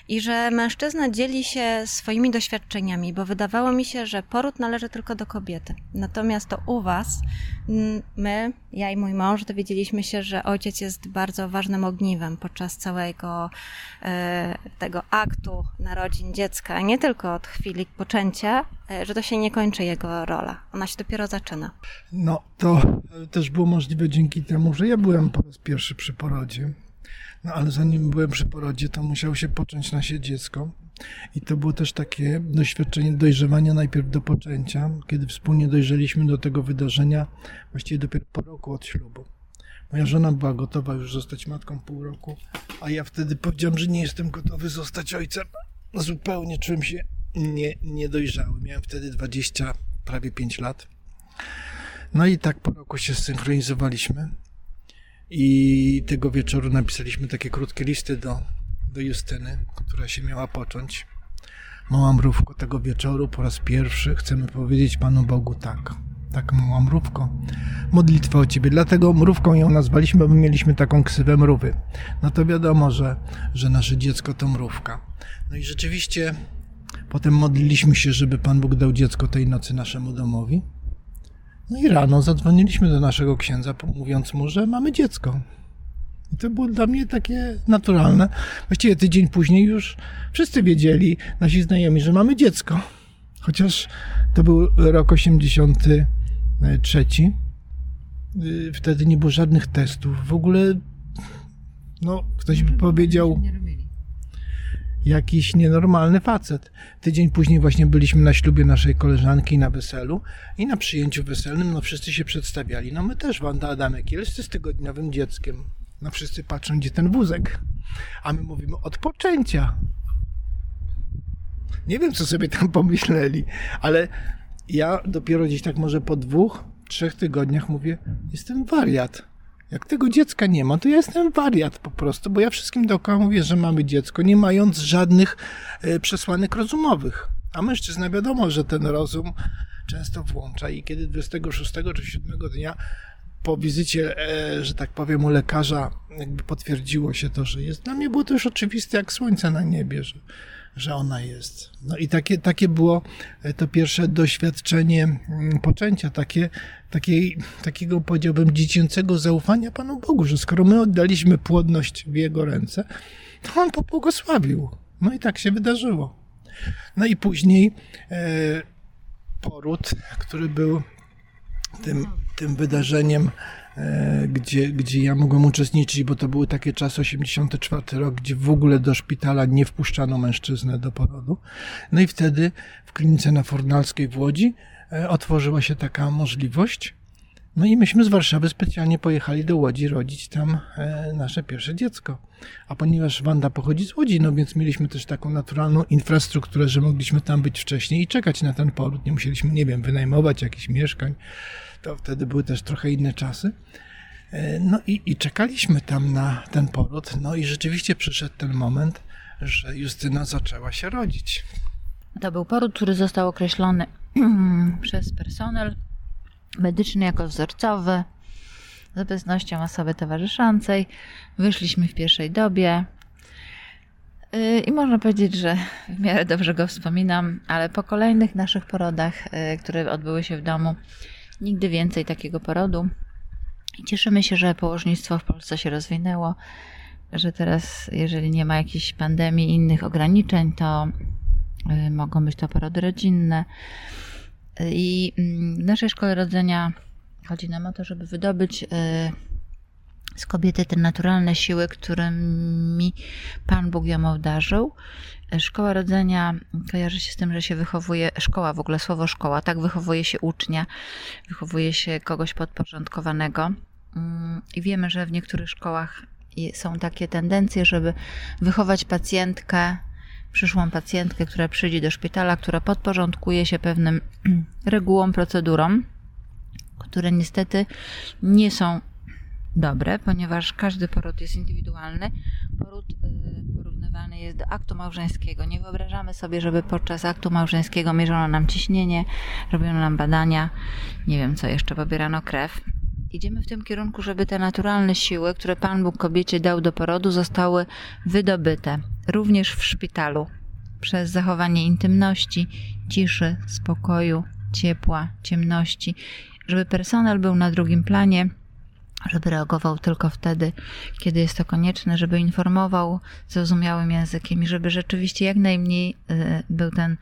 Speaker 2: i że mężczyzna dzieli się swoimi doświadczeniami, bo wydawało mi się, że poród należy tylko do kobiety. Natomiast to u Was, my, ja i mój mąż, dowiedzieliśmy się, że ojciec jest bardzo ważnym ogniwem podczas całego e, tego aktu narodzin dziecka, nie tylko od chwili poczęcia, e, że to się nie kończy jego rola. Ona się dopiero zaczyna.
Speaker 4: No, to też było możliwe dzięki temu, że ja byłem po raz pierwszy przy porodzie no ale zanim byłem przy porodzie, to musiało się począć nasze dziecko. I to było też takie doświadczenie dojrzewania najpierw do poczęcia, kiedy wspólnie dojrzeliśmy do tego wydarzenia, właściwie dopiero po roku od ślubu. Moja żona była gotowa już zostać matką pół roku, a ja wtedy powiedziałem, że nie jestem gotowy zostać ojcem. Zupełnie czułem się nie, niedojrzały. Miałem wtedy 20, prawie 5 lat. No i tak po roku się zsynchronizowaliśmy. I tego wieczoru napisaliśmy takie krótkie listy do, do Justyny, która się miała począć. Mała mrówko, tego wieczoru po raz pierwszy chcemy powiedzieć Panu Bogu tak. Tak, mała mrówko, modlitwa o Ciebie. Dlatego mrówką ją nazwaliśmy, bo mieliśmy taką ksywę mrówy. No to wiadomo, że, że nasze dziecko to mrówka. No i rzeczywiście potem modliliśmy się, żeby Pan Bóg dał dziecko tej nocy naszemu domowi. No i rano zadzwoniliśmy do naszego księdza, mówiąc mu, że mamy dziecko. I to było dla mnie takie naturalne. Właściwie tydzień później już wszyscy wiedzieli, nasi znajomi, że mamy dziecko. Chociaż to był rok 83. Y, wtedy nie było żadnych testów. W ogóle, no, ktoś by powiedział jakiś nienormalny facet. Tydzień później właśnie byliśmy na ślubie naszej koleżanki na weselu i na przyjęciu weselnym, no wszyscy się przedstawiali. No my też, Wanda Adamek, jest z tygodniowym dzieckiem. No wszyscy patrzą, gdzie ten wózek. A my mówimy od poczęcia. Nie wiem, co sobie tam pomyśleli, ale ja dopiero gdzieś tak może po dwóch, trzech tygodniach mówię, jestem wariat. Jak tego dziecka nie ma, to ja jestem wariat po prostu, bo ja wszystkim dookoła mówię, że mamy dziecko, nie mając żadnych e, przesłanek rozumowych. A mężczyzna wiadomo, że ten rozum często włącza i kiedy 26 czy 7 dnia po wizycie, e, że tak powiem, u lekarza jakby potwierdziło się to, że jest. Dla mnie było to już oczywiste jak słońce na niebie, że, że ona jest. No i takie, takie było e, to pierwsze doświadczenie mm, poczęcia, takie, takiej, takiego powiedziałbym dziecięcego zaufania Panu Bogu, że skoro my oddaliśmy płodność w Jego ręce, to On pobłogosławił. No i tak się wydarzyło. No i później e, poród, który był tym, tym wydarzeniem gdzie, gdzie ja mogłem uczestniczyć, bo to były takie czasy 84 rok, gdzie w ogóle do szpitala nie wpuszczano mężczyznę do porodu. No i wtedy w klinice na Fornalskiej w Łodzi e, otworzyła się taka możliwość. No i myśmy z Warszawy specjalnie pojechali do Łodzi rodzić tam e, nasze pierwsze dziecko. A ponieważ Wanda pochodzi z Łodzi, no więc mieliśmy też taką naturalną infrastrukturę, że mogliśmy tam być wcześniej i czekać na ten poród. Nie musieliśmy, nie wiem, wynajmować jakichś mieszkań to wtedy były też trochę inne czasy. E, no i, i czekaliśmy tam na ten poród. No i rzeczywiście przyszedł ten moment, że Justyna zaczęła się rodzić.
Speaker 3: To był poród, który został określony przez personel medyczny jako wzorcowy, z obecnością osoby towarzyszącej. Wyszliśmy w pierwszej dobie. E, I można powiedzieć, że w miarę dobrze go wspominam, ale po kolejnych naszych porodach, e, które odbyły się w domu, Nigdy więcej takiego porodu. Cieszymy się, że położnictwo w Polsce się rozwinęło, że teraz, jeżeli nie ma jakiejś pandemii, innych ograniczeń, to y, mogą być to porody rodzinne. I mm, w naszej szkole rodzenia chodzi nam o to, żeby wydobyć y, z kobiety te naturalne siły, którymi Pan Bóg ją obdarzył. Szkoła rodzenia kojarzy się z tym, że się wychowuje, szkoła w ogóle, słowo szkoła, tak wychowuje się ucznia, wychowuje się kogoś podporządkowanego. Mm, I wiemy, że w niektórych szkołach są takie tendencje, żeby wychować pacjentkę, przyszłą pacjentkę, która przyjdzie do szpitala, która podporządkuje się pewnym regułom, procedurom, które niestety nie są dobre, ponieważ każdy poród jest indywidualny. Poród y, porównywalny jest do aktu małżeńskiego. Nie wyobrażamy sobie, żeby podczas aktu małżeńskiego mierzono nam ciśnienie, robiono nam badania, nie wiem co jeszcze, pobierano krew. Idziemy w tym kierunku, żeby te naturalne siły, które Pan Bóg kobiecie dał do porodu, zostały wydobyte, również w szpitalu, przez zachowanie intymności, ciszy, spokoju, ciepła, ciemności, żeby personel był na drugim planie, żeby reagował tylko wtedy, kiedy jest to konieczne, żeby informował zrozumiałym językiem i żeby rzeczywiście jak najmniej y, był ten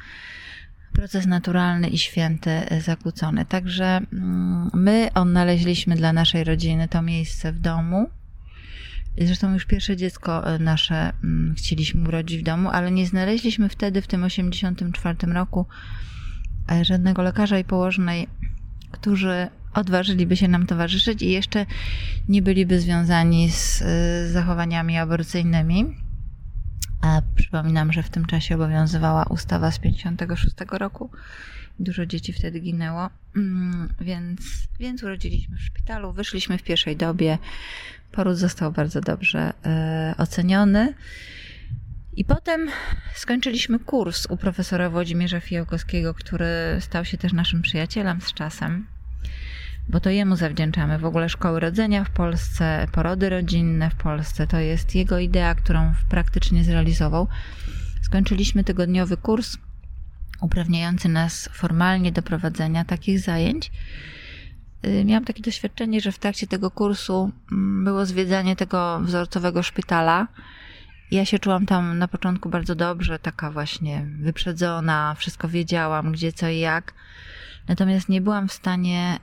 Speaker 3: proces naturalny i święty y, zakłócony. Także mm, my odnaleźliśmy dla naszej rodziny to miejsce w domu. Zresztą już pierwsze dziecko y, nasze mm, chcieliśmy urodzić w domu, ale nie znaleźliśmy wtedy, w tym 84 roku, żadnego lekarza i położnej, którzy odważyliby się nam towarzyszyć i jeszcze nie byliby związani z zachowaniami aborcyjnymi. Przypominam, że w tym czasie obowiązywała ustawa z 56 roku. Dużo dzieci wtedy ginęło, mm, więc, więc urodziliśmy w szpitalu, wyszliśmy w pierwszej dobie. Poród został bardzo dobrze e, oceniony. I potem skończyliśmy kurs u profesora Włodzimierza Fijałkowskiego, który stał się też naszym przyjacielem z czasem bo to jemu zawdzięczamy w ogóle szkoły rodzenia w Polsce, porody rodzinne w Polsce. To jest jego idea, którą praktycznie zrealizował. Skończyliśmy tygodniowy kurs uprawniający nas formalnie do prowadzenia takich zajęć. Y, miałam takie doświadczenie, że w trakcie tego kursu mm, było zwiedzanie tego wzorcowego szpitala. Ja się czułam tam na początku bardzo dobrze, taka właśnie wyprzedzona, wszystko wiedziałam, gdzie co i jak. Natomiast nie byłam w stanie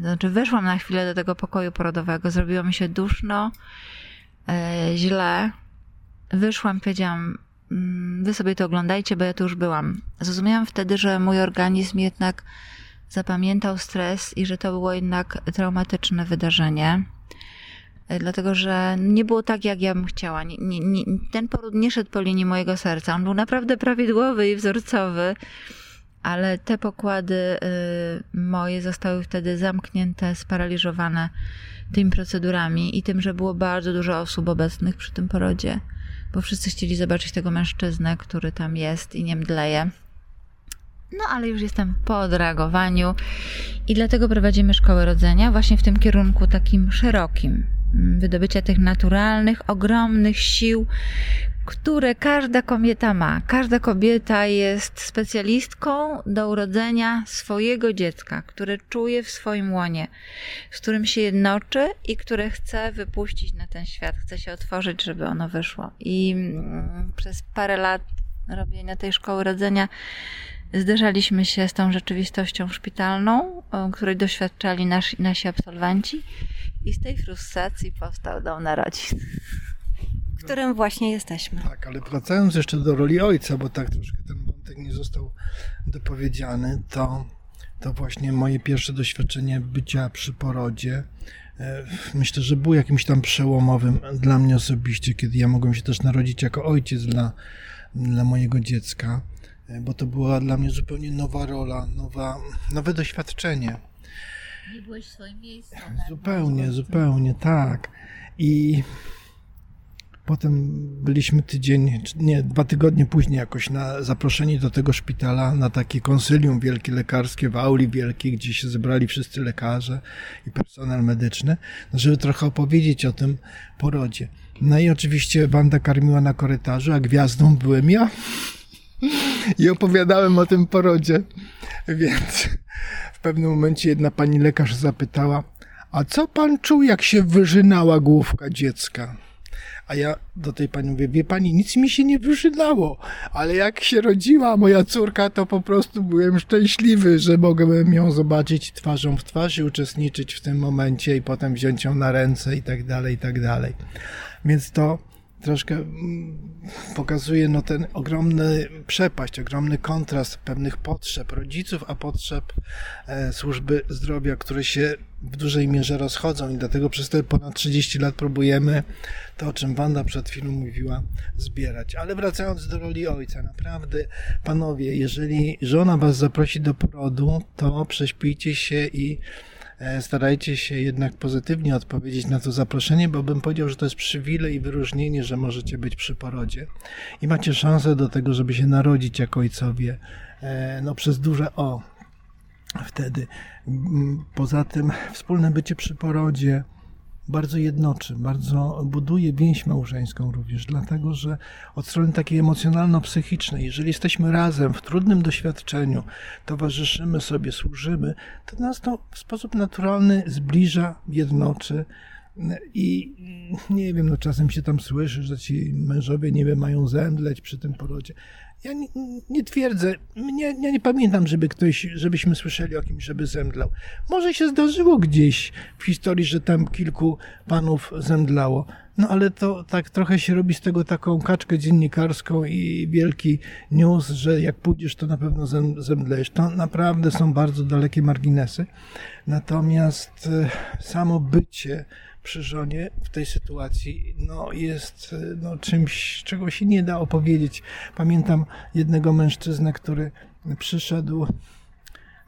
Speaker 3: znaczy weszłam na chwilę do tego pokoju porodowego, zrobiło mi się duszno, yy, źle. Wyszłam, powiedziałam, yy, wy sobie to oglądajcie, bo ja tu już byłam. Zrozumiałam wtedy, że mój organizm jednak zapamiętał stres i że to było jednak traumatyczne wydarzenie. Y, dlatego, że nie było tak, jak ja bym chciała. Nie, nie, nie, ten poród nie szedł po linii mojego serca. On był naprawdę prawidłowy i wzorcowy ale te pokłady y, moje zostały wtedy zamknięte, sparaliżowane tymi procedurami i tym, że było bardzo dużo osób obecnych przy tym porodzie, bo wszyscy chcieli zobaczyć tego mężczyznę, który tam jest i nie mdleje. No, ale już jestem po odreagowaniu i dlatego prowadzimy szkołę rodzenia właśnie w tym kierunku takim szerokim. Wydobycia tych naturalnych, ogromnych sił, które każda kobieta ma. Każda kobieta jest specjalistką do urodzenia swojego dziecka, które czuje w swoim łonie, z którym się jednoczy i które chce wypuścić na ten świat, chce się otworzyć, żeby ono wyszło. I mm, przez parę lat robienia tej szkoły rodzenia zderzaliśmy się z tą rzeczywistością szpitalną, której doświadczali nasi, nasi absolwenci i z tej frustracji powstał Dom Narodzin
Speaker 2: którym właśnie jesteśmy.
Speaker 4: Tak, ale wracając jeszcze do roli ojca, bo tak troszkę ten wątek nie został dopowiedziany, to, to właśnie moje pierwsze doświadczenie bycia przy porodzie e, myślę, że było jakimś tam przełomowym dla mnie osobiście, kiedy ja mogłem się też narodzić jako ojciec dla, dla mojego dziecka, e, bo to była dla mnie zupełnie nowa rola, nowa, nowe doświadczenie.
Speaker 3: Nie byłeś w swoim miejscu.
Speaker 4: Zupełnie, zupełnie, tak. I Potem byliśmy tydzień, nie, dwa tygodnie później jakoś na, zaproszeni do tego szpitala na takie konsylium wielkie lekarskie w auli wielkiej, gdzie się zebrali wszyscy lekarze i personel medyczny, no, żeby trochę opowiedzieć o tym porodzie. No i oczywiście Wanda karmiła na korytarzu, a gwiazdą byłem ja. I opowiadałem o tym porodzie. Więc w pewnym momencie jedna pani lekarz zapytała, a co pan czuł, jak się wyżynała główka dziecka? A ja do tej pani mówię, wie pani, nic mi się nie wyżynało, ale jak się rodziła moja córka, to po prostu byłem szczęśliwy, że mogłem ją zobaczyć twarzą w twarz i uczestniczyć w tym momencie i potem wziąć ją na ręce i tak dalej, i tak dalej. Więc to troszkę mm, pokazuje no, ten ogromny przepaść, ogromny kontrast pewnych potrzeb rodziców, a potrzeb e, służby zdrowia, które się w dużej mierze rozchodzą i dlatego przez te ponad 30 lat próbujemy to, o czym Wanda przed chwilą mówiła, zbierać. Ale wracając do roli ojca, naprawdę, panowie, jeżeli żona was zaprosi do porodu, to prześpijcie się i starajcie się jednak pozytywnie odpowiedzieć na to zaproszenie, bo bym powiedział, że to jest przywilej i wyróżnienie, że możecie być przy porodzie i macie szansę do tego, żeby się narodzić jako ojcowie e, no, przez duże O. Wtedy. Poza tym wspólne bycie przy porodzie, bardzo jednoczy, bardzo buduje więź małżeńską również, dlatego że od strony takiej emocjonalno-psychicznej, jeżeli jesteśmy razem w trudnym doświadczeniu, towarzyszymy sobie, służymy, to nas to w sposób naturalny zbliża, jednoczy. I nie wiem, no czasem się tam słyszy, że ci mężowie wiem, mają zemdleć przy tym porodzie. Ja nie, nie twierdzę, ja nie pamiętam, żeby ktoś, żebyśmy słyszeli o kimś, żeby zemdlał. Może się zdarzyło gdzieś w historii, że tam kilku panów zemdlało. No ale to tak trochę się robi z tego taką kaczkę dziennikarską i wielki news, że jak pójdziesz, to na pewno zemdlejesz. To naprawdę są bardzo dalekie marginesy. Natomiast e, samo bycie przy żonie w tej sytuacji no, jest no, czymś, czego się nie da opowiedzieć. Pamiętam jednego mężczyznę, który przyszedł,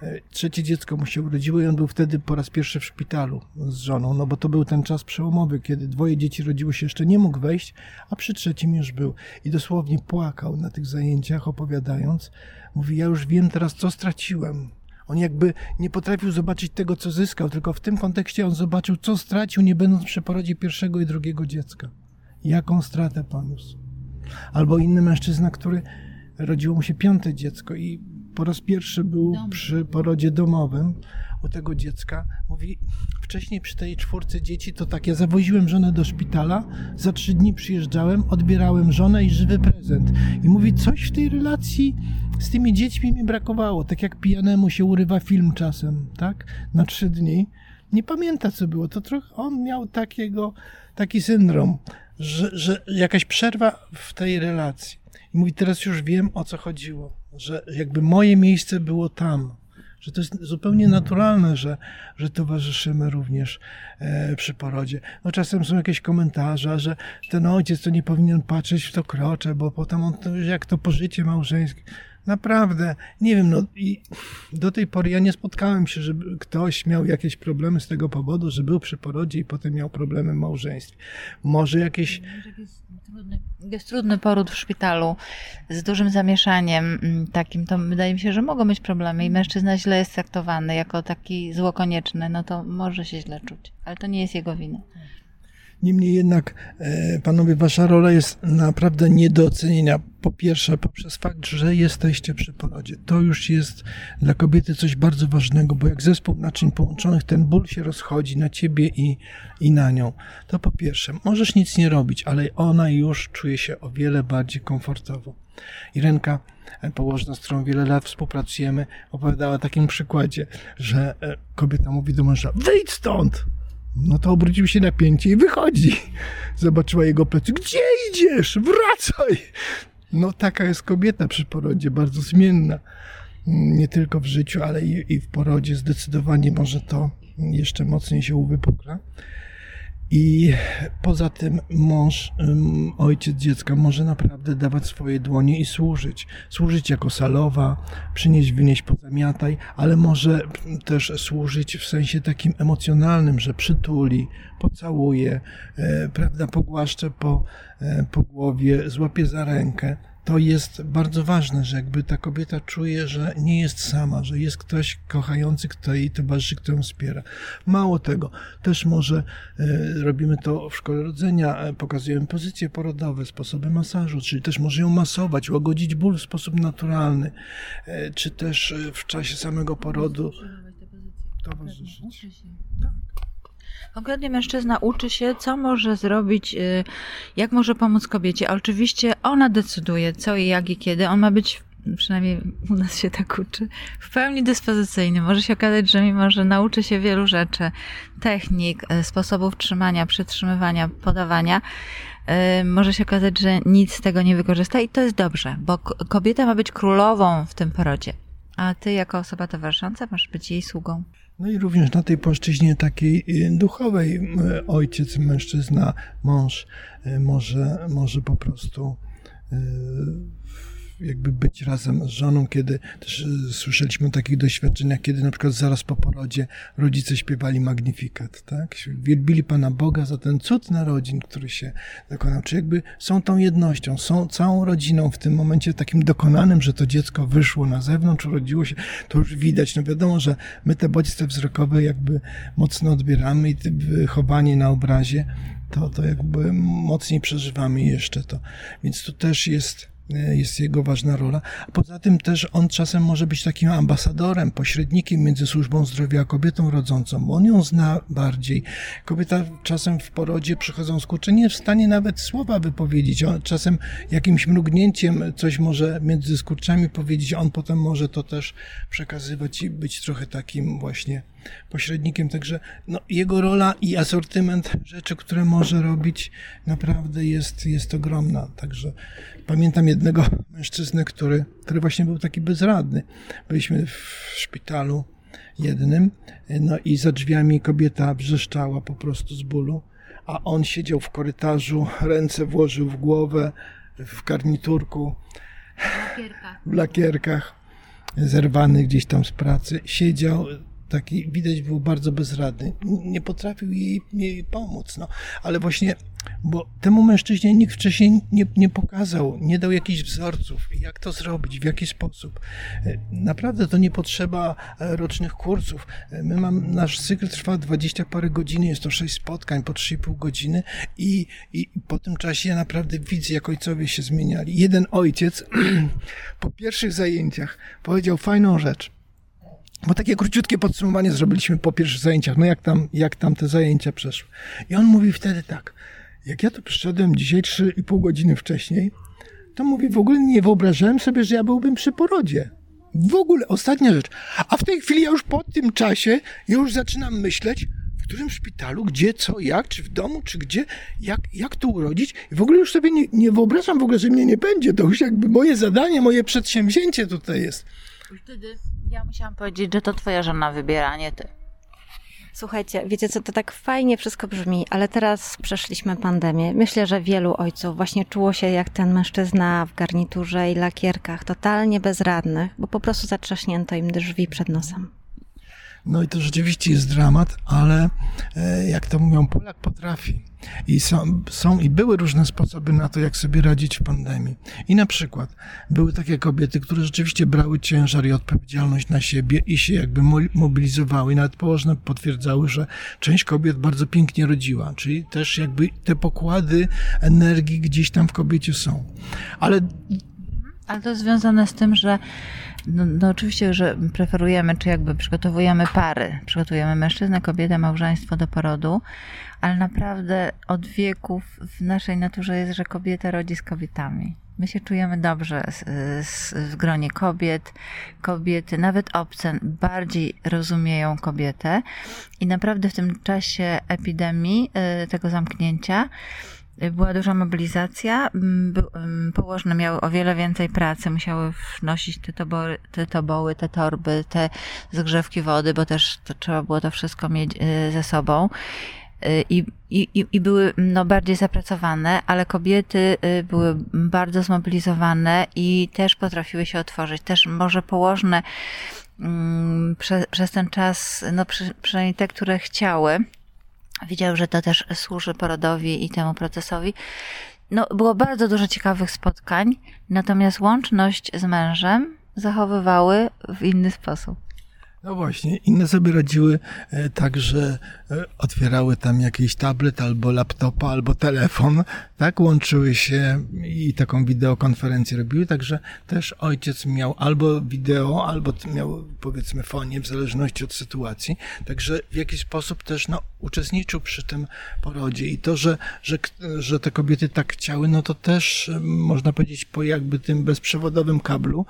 Speaker 4: e, trzecie dziecko mu się urodziło i on był wtedy po raz pierwszy w szpitalu z żoną, no bo to był ten czas przełomowy, kiedy dwoje dzieci rodziło się, jeszcze nie mógł wejść, a przy trzecim już był. I dosłownie płakał na tych zajęciach, opowiadając. Mówi, ja już wiem teraz, co straciłem on jakby nie potrafił zobaczyć tego, co zyskał, tylko w tym kontekście on zobaczył, co stracił, nie będąc przy porodzie pierwszego i drugiego dziecka. Jaką stratę poniósł. Albo inny mężczyzna, który rodziło mu się piąte dziecko i po raz pierwszy był przy porodzie domowym u tego dziecka. Mówi, wcześniej przy tej czwórce dzieci to tak, ja zawoziłem żonę do szpitala, za trzy dni przyjeżdżałem, odbierałem żonę i żywy prezent. I mówi, coś w tej relacji z tymi dziećmi mi brakowało, tak jak pijanemu się urywa film czasem, tak, na trzy dni. Nie pamięta, co było. To trochę on miał takiego, taki syndrom, że, że jakaś przerwa w tej relacji. I mówi, teraz już wiem, o co chodziło, że jakby moje miejsce było tam, że to jest zupełnie naturalne, że, że towarzyszymy również e, przy porodzie. No czasem są jakieś komentarze, że ten ojciec to nie powinien patrzeć w to krocze, bo potem on, jak to pożycie małżeńskie. Naprawdę, nie wiem, no i do tej pory ja nie spotkałem się, żeby ktoś miał jakieś problemy z tego powodu, że był przy porodzie i potem miał problemy w małżeństwie. Może jakieś...
Speaker 3: Jest trudny poród w szpitalu z dużym zamieszaniem mm, takim, to wydaje mi się, że mogą być problemy i mężczyzna źle jest traktowany jako taki zło konieczny, no to może się źle czuć, ale to nie jest jego wina.
Speaker 4: Niemniej jednak, e, panowie, wasza rola jest naprawdę nie do ocenienia. Po pierwsze, poprzez fakt, że jesteście przy porodzie. To już jest dla kobiety coś bardzo ważnego, bo jak zespół naczyń połączonych, ten ból się rozchodzi na ciebie i, i na nią. To po pierwsze, możesz nic nie robić, ale ona już czuje się o wiele bardziej komfortowo. Irenka, e, położna, z którą wiele lat współpracujemy, opowiadała o takim przykładzie, że e, kobieta mówi do męża, wyjdź stąd! No to obrócił się na pięcie i wychodzi. Zobaczyła jego plecy. Gdzie idziesz? Wracaj! No taka jest kobieta przy porodzie, bardzo zmienna. Nie tylko w życiu, ale i, i w porodzie zdecydowanie może to jeszcze mocniej się uwypukla. I poza tym mąż, ojciec dziecka może naprawdę dawać swoje dłonie i służyć. Służyć jako salowa, przynieść, wynieść, pozamiataj, ale może też służyć w sensie takim emocjonalnym, że przytuli, pocałuje, e, prawda, pogłaszcze po, e, po głowie, złapie za rękę to jest bardzo ważne, że jakby ta kobieta czuje, że nie jest sama, że jest ktoś kochający, kto jej towarzyszy, kto ją wspiera. Mało tego, też może e, robimy to w szkole rodzenia, e, pokazujemy pozycje porodowe, sposoby masażu, czyli też może ją masować, łagodzić ból w sposób naturalny, e, czy też w czasie samego porodu towarzyszyć. Tak.
Speaker 3: Konkretnie mężczyzna uczy się, co może zrobić, y, jak może pomóc kobiecie. A oczywiście ona decyduje, co i jak i kiedy. On ma być przynajmniej u nas się tak uczy, w pełni dyspozycyjny. Może się okazać, że mimo, że nauczy się wielu rzeczy, technik, y, sposobów trzymania, przytrzymywania, podawania, y, może się okazać, że nic z tego nie wykorzysta i to jest dobrze, bo kobieta ma być królową w tym porodzie, a ty jako osoba towarzysząca masz być jej sługą.
Speaker 4: No i również na tej płaszczyźnie takiej y, duchowej ojciec, mężczyzna, mąż może, może po prostu jakby być razem z żoną, kiedy też e, słyszeliśmy o takich doświadczeniach, kiedy na przykład zaraz po porodzie rodzice śpiewali Magnifikat, tak? Wielbili Pana Boga za ten cud narodzin, który się dokonał. Czy jakby są tą jednością, są całą rodziną w tym momencie takim dokonanym, że to dziecko wyszło na zewnątrz, urodziło się, to już widać. No wiadomo, że my te bodźce wzrokowe jakby mocno odbieramy i wychowanie na obrazie to, to jakby mocniej przeżywamy jeszcze to. Więc tu też jest jest jego ważna rola. Poza tym też on czasem może być takim ambasadorem, pośrednikiem między służbą zdrowia a kobietą rodzącą, on ją zna bardziej. Kobieta czasem w porodzie przychodzą skurcze, nie w stanie nawet słowa wypowiedzieć. On czasem jakimś mrugnięciem coś może między skurczami powiedzieć, on potem może to też przekazywać i być trochę takim właśnie pośrednikiem. Także no, jego rola i asortyment rzeczy, które może robić, naprawdę jest, jest ogromna. Także pamiętam jednego mężczyznę, który, który właśnie był taki bezradny. Byliśmy w szpitalu jednym, no i za drzwiami kobieta wrzeszczała po prostu z bólu, a on siedział w korytarzu, ręce włożył w głowę, w garniturku, w lakierkach, zerwany gdzieś tam z pracy, siedział, taki widać był bardzo bezradny. Nie potrafił jej, jej pomóc. No. Ale właśnie, bo temu mężczyźnie nikt wcześniej nie, nie pokazał, nie dał jakichś wzorców, jak to zrobić, w jaki sposób. E, naprawdę to nie potrzeba e, rocznych kursów. E, my mam, nasz cykl trwa 20 parę godzin, jest to 6 spotkań po 3,5 godziny i, i po tym czasie ja naprawdę widzę, jak ojcowie się zmieniali. Jeden ojciec po pierwszych zajęciach powiedział fajną rzecz bo takie króciutkie podsumowanie zrobiliśmy po pierwszych zajęciach. No jak tam, jak tam te zajęcia przeszły. I on mówi wtedy tak. Jak ja tu przyszedłem dzisiaj 3,5 godziny wcześniej, to mówi, w ogóle nie wyobrażałem sobie, że ja byłbym przy porodzie. W ogóle, ostatnia rzecz. A w tej chwili ja już po tym czasie, już zaczynam myśleć, w którym szpitalu, gdzie, co, jak, czy w domu, czy gdzie, jak, jak to urodzić. I w ogóle już sobie nie, nie wyobrażam w ogóle, że mnie nie będzie. To już jakby moje zadanie, moje przedsięwzięcie tutaj jest.
Speaker 3: Wtedy ja musiałam powiedzieć, że to twoja żona wybiera, nie ty.
Speaker 2: Słuchajcie, wiecie co, to tak fajnie wszystko brzmi, ale teraz przeszliśmy pandemię. Myślę, że wielu ojców właśnie czuło się jak ten mężczyzna w garniturze i lakierkach, totalnie bezradnych, bo po prostu zatrzaśnięto im drzwi przed nosem.
Speaker 4: No i to rzeczywiście jest dramat, ale e, jak to mówią, Polak potrafi. I są, są i były różne sposoby na to, jak sobie radzić w pandemii. I na przykład były takie kobiety, które rzeczywiście brały ciężar i odpowiedzialność na siebie i się jakby mobilizowały. I nawet położne potwierdzały, że część kobiet bardzo pięknie rodziła, czyli też jakby te pokłady energii gdzieś tam w kobiecie są. Ale
Speaker 3: ale to związane z tym, że no, no, oczywiście, że preferujemy, czy jakby przygotowujemy pary, przygotowujemy mężczyznę, kobietę, małżeństwo do porodu, ale naprawdę od wieków w naszej naturze jest, że kobieta rodzi z kobietami. My się czujemy dobrze z, z, w gronie kobiet. Kobiety, nawet obce, bardziej rozumieją kobietę. I naprawdę w tym czasie epidemii, y, tego zamknięcia, była duża mobilizacja. Położne miały o wiele więcej pracy, musiały wnosić te toboły, te, toboły, te torby, te zgrzewki wody, bo też to, trzeba było to wszystko mieć y, ze sobą. Y, I, i, I były no, bardziej zapracowane, ale kobiety y, były bardzo zmobilizowane i też potrafiły się otworzyć. Też może położne prze, przez ten czas, no przy, przynajmniej te, które chciały, Widział, że to też służy porodowi i temu procesowi. No, było bardzo dużo ciekawych spotkań, natomiast łączność z mężem zachowywały w inny sposób.
Speaker 4: No właśnie, inne sobie radziły e, tak, że e, otwierały tam jakiś tablet albo laptopa, albo telefon, tak, łączyły się i taką wideokonferencję robiły, także też ojciec miał albo wideo, albo miał powiedzmy fonię, w zależności od sytuacji, także w jakiś sposób też no, uczestniczył przy tym porodzie. I to, że, że, że te kobiety tak chciały, no to też e, można powiedzieć po jakby tym bezprzewodowym kablu,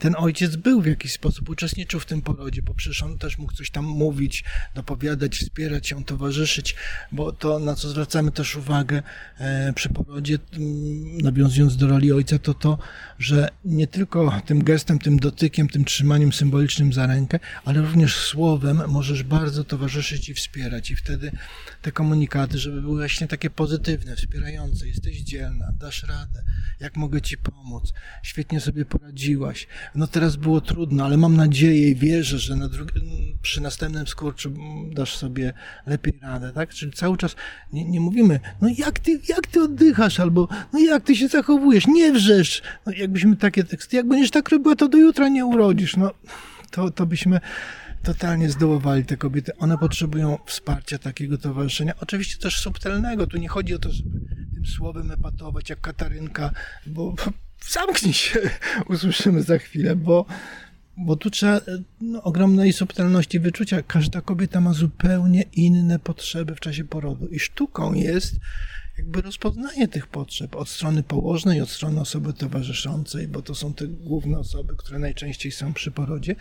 Speaker 4: ten ojciec był w jakiś sposób, uczestniczył w tym porodzie, bo przecież on też mógł coś tam mówić, dopowiadać, wspierać ją, towarzyszyć, bo to, na co zwracamy też uwagę e, przy porodzie, nawiązując do roli ojca, to to, że nie tylko tym gestem, tym dotykiem, tym trzymaniem symbolicznym za rękę, ale również słowem możesz bardzo towarzyszyć i wspierać. I wtedy te komunikaty, żeby były właśnie takie pozytywne, wspierające, jesteś dzielna, dasz radę, jak mogę ci pomóc, świetnie sobie No teraz było trudno, ale mam nadzieję i wierzę, że na przy następnym skurczu dasz sobie lepiej radę, tak? Czyli cały czas nie, nie mówimy, no jak ty, jak ty oddychasz, albo no jak ty się zachowujesz, nie wrzesz. No jakbyśmy takie teksty, jak będziesz tak robiła, to do jutra nie urodzisz. No to, to byśmy totalnie zdołowali te kobiety. One potrzebują wsparcia takiego towarzyszenia. Oczywiście też subtelnego. Tu nie chodzi o to, żeby tym słowem epatować jak Katarynka, bo zamknij się, usłyszymy za chwilę, bo, bo tu trzeba no, ogromnej subtelności wyczucia. Każda kobieta ma zupełnie inne potrzeby w czasie porodu i sztuką jest jakby rozpoznanie tych potrzeb od strony położnej, od strony osoby towarzyszącej, bo to są te główne osoby, które najczęściej są przy porodzie,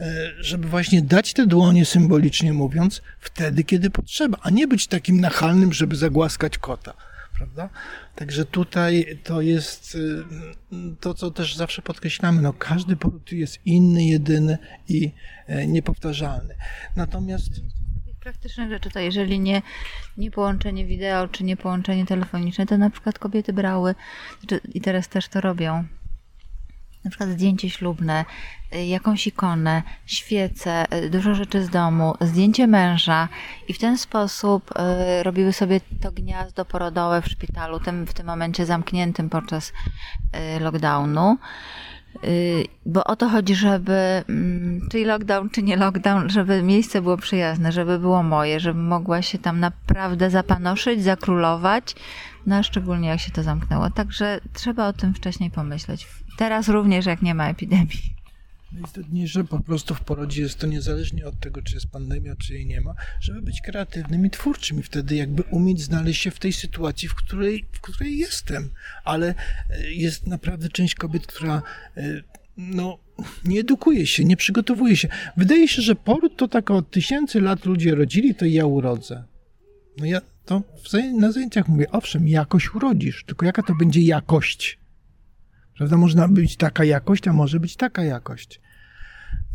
Speaker 4: e, żeby właśnie dać te dłonie symbolicznie mówiąc wtedy, kiedy potrzeba, a nie być takim nachalnym, żeby zagłaskać kota. Prawda? Także tutaj to jest y, to, co też zawsze podkreślamy. No, każdy poród jest inny, jedyny i e, niepowtarzalny. Natomiast
Speaker 3: praktyczne rzeczy, to jeżeli nie, nie połączenie wideo, czy nie połączenie telefoniczne, to na przykład kobiety brały, znaczy, i teraz też to robią, na przykład zdjęcie ślubne, y, jakąś ikonę, świece, y, dużo rzeczy z domu, zdjęcie męża i w ten sposób y, robiły sobie to gniazdo porodowe w szpitalu, tym, w tym momencie zamkniętym podczas lockdownu. Bo o to chodzi, żeby, mm, czy lockdown, czy nie lockdown, żeby miejsce było przyjazne, żeby było moje, żeby mogła się tam naprawdę zapanoszyć, zakrólować, no a szczególnie jak się to zamknęło. Także trzeba o tym wcześniej pomyśleć. Teraz również, jak nie ma epidemii.
Speaker 4: Najistotniejsze po prostu w porodzie jest to niezależnie od tego, czy jest pandemia, czy jej nie ma, żeby być kreatywnym i twórczym i wtedy jakby umieć znaleźć się w tej sytuacji, w której, w której jestem. Ale e, jest naprawdę część kobiet, która e, no, nie edukuje się, nie przygotowuje się. Wydaje się, że poród to tak od tysięcy lat ludzie rodzili, to ja urodzę. No ja to na zajęciach mówię, owszem, jakoś urodzisz, tylko jaka to będzie jakość? Prawda? Można być taka jakość, a może być taka jakość.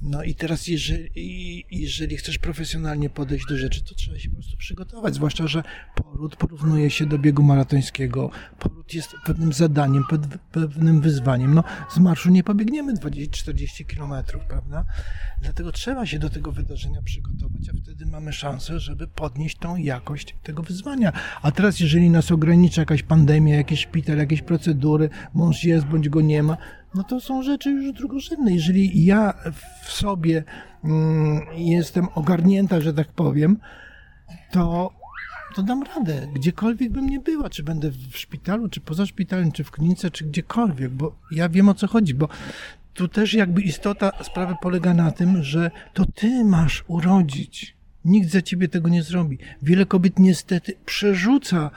Speaker 4: No i teraz, jeżeli, jeżeli chcesz profesjonalnie podejść do rzeczy, to trzeba się po prostu przygotować. Zwłaszcza, że poród porównuje się do biegu maratońskiego. Poród jest pewnym zadaniem, pewnym wyzwaniem. No, z marszu nie pobiegniemy 20-40 kilometrów, prawda? Dlatego trzeba się do tego wydarzenia przygotować, a wtedy mamy szansę, żeby podnieść tą jakość tego wyzwania. A teraz, jeżeli nas ogranicza jakaś pandemia, jakiś szpital, jakieś procedury, mąż jest bądź go nie ma, no to są rzeczy już drugorzędne. Jeżeli ja w sobie mm, jestem ogarnięta, że tak powiem, to, to dam radę, gdziekolwiek bym nie była, czy będę w szpitalu, czy poza szpitalem, czy w klinice, czy gdziekolwiek, bo ja wiem o co chodzi, bo tu też jakby istota sprawy polega na tym, że to ty masz urodzić. Nikt za ciebie tego nie zrobi. Wiele kobiet niestety przerzuca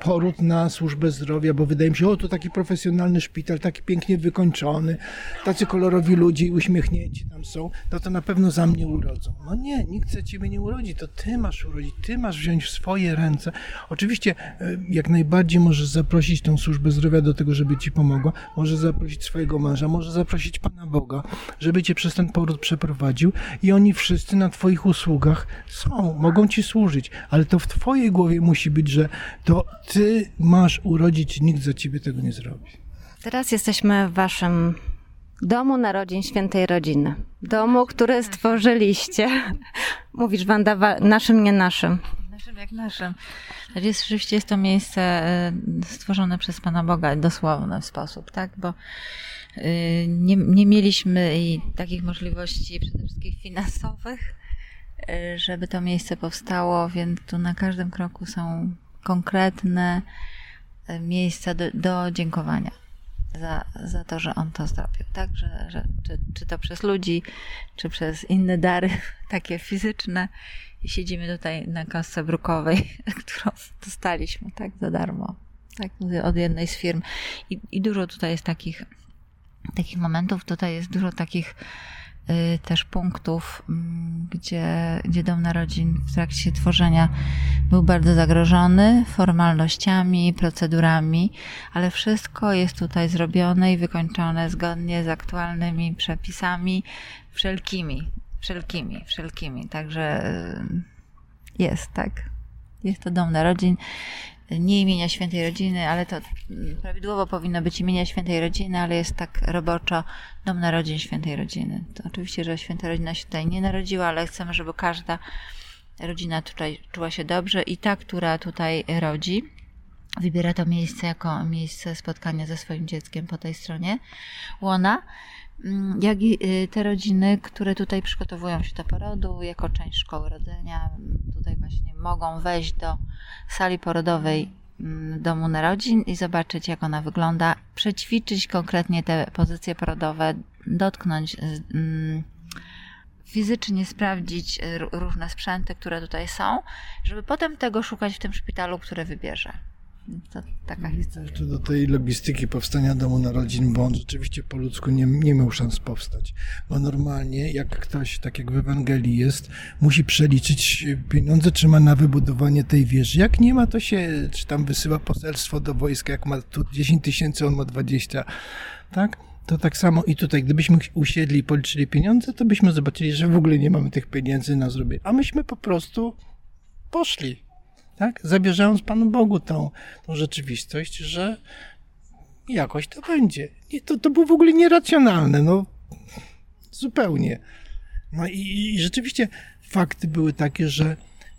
Speaker 4: poród na służbę zdrowia, bo wydaje mi się, o to taki profesjonalny szpital, taki pięknie wykończony, tacy kolorowi ludzie i uśmiechnięci tam są, no to na pewno za mnie urodzą. No nie, nikt za ciebie nie urodzi, to ty masz urodzić, ty masz wziąć w swoje ręce. Oczywiście e, jak najbardziej możesz zaprosić tą służbę zdrowia do tego, żeby ci pomogła, możesz zaprosić swojego męża, możesz zaprosić Pana Boga, żeby cię przez ten poród przeprowadził i oni wszyscy na twoich usługach są, mogą ci służyć, ale to w twojej głowie musi być, że to ty masz urodzić, nikt za ciebie tego nie zrobi.
Speaker 2: Teraz jesteśmy w waszym domu narodzin świętej rodziny. Domu, który stworzyliście. Mówisz, Wanda, naszym, nie naszym.
Speaker 3: Naszym jak naszym. Jest, rzeczywiście jest to miejsce e, stworzone przez Pana Boga dosłowny w sposób, tak? Bo e, nie, nie mieliśmy takich możliwości przede wszystkim finansowych, e, żeby to miejsce powstało, więc tu na każdym kroku są konkretne miejsca do, do dziękowania za, za to, że on to zrobił, tak? Że, że, czy, czy to przez ludzi, czy przez inne dary, takie fizyczne. I siedzimy tutaj na kasce brukowej, którą dostaliśmy, tak? Za darmo. Tak? Od jednej z firm. I, i dużo tutaj jest takich, takich momentów, tutaj jest dużo takich też punktów, mm, gdzie, gdzie Dom Narodzin w trakcie tworzenia był bardzo zagrożony formalnościami, procedurami, ale wszystko jest tutaj zrobione i wykończone zgodnie z aktualnymi przepisami, wszelkimi, wszelkimi, wszelkimi. Także y, jest, tak. Jest to Dom Narodzin nie imienia świętej rodziny, ale to prawidłowo powinno być imienia świętej rodziny, ale jest tak roboczo dom narodzin świętej rodziny. To oczywiście, że święta rodzina się tutaj nie narodziła, ale chcemy, żeby każda rodzina tutaj czuła się dobrze i ta, która tutaj rodzi, wybiera to miejsce jako miejsce spotkania ze swoim dzieckiem po tej stronie łona, mm, jak i y, te rodziny, które tutaj przygotowują się do porodu jako część szkoły rodzenia, tutaj właśnie mogą wejść do sali porodowej mm, domu narodzin i zobaczyć, jak ona wygląda, przećwiczyć konkretnie te pozycje porodowe, dotknąć mm, fizycznie sprawdzić różne sprzęty, które tutaj są, żeby potem tego szukać w tym szpitalu, które wybierze. To taka historia.
Speaker 4: Jeszcze do tej logistyki powstania domu narodzin, bo on rzeczywiście po ludzku nie, nie miał szans powstać. Bo normalnie, jak ktoś, tak jak w Ewangelii jest, musi przeliczyć pieniądze, czy ma na wybudowanie tej wieży. Jak nie ma, to się, czy tam wysyła poselstwo do wojska, jak ma tu 10 tysięcy, on ma 20, tak? To tak samo i tutaj, gdybyśmy usiedli i policzyli pieniądze, to byśmy zobaczyli, że w ogóle nie mamy tych pieniędzy na zrobienie. A myśmy po prostu poszli tak? Zabierzając Panu Bogu tą, tą rzeczywistość, że jakoś to będzie. I to, to było w ogóle nieracjonalne, no zupełnie. No i, i rzeczywiście fakty były takie, że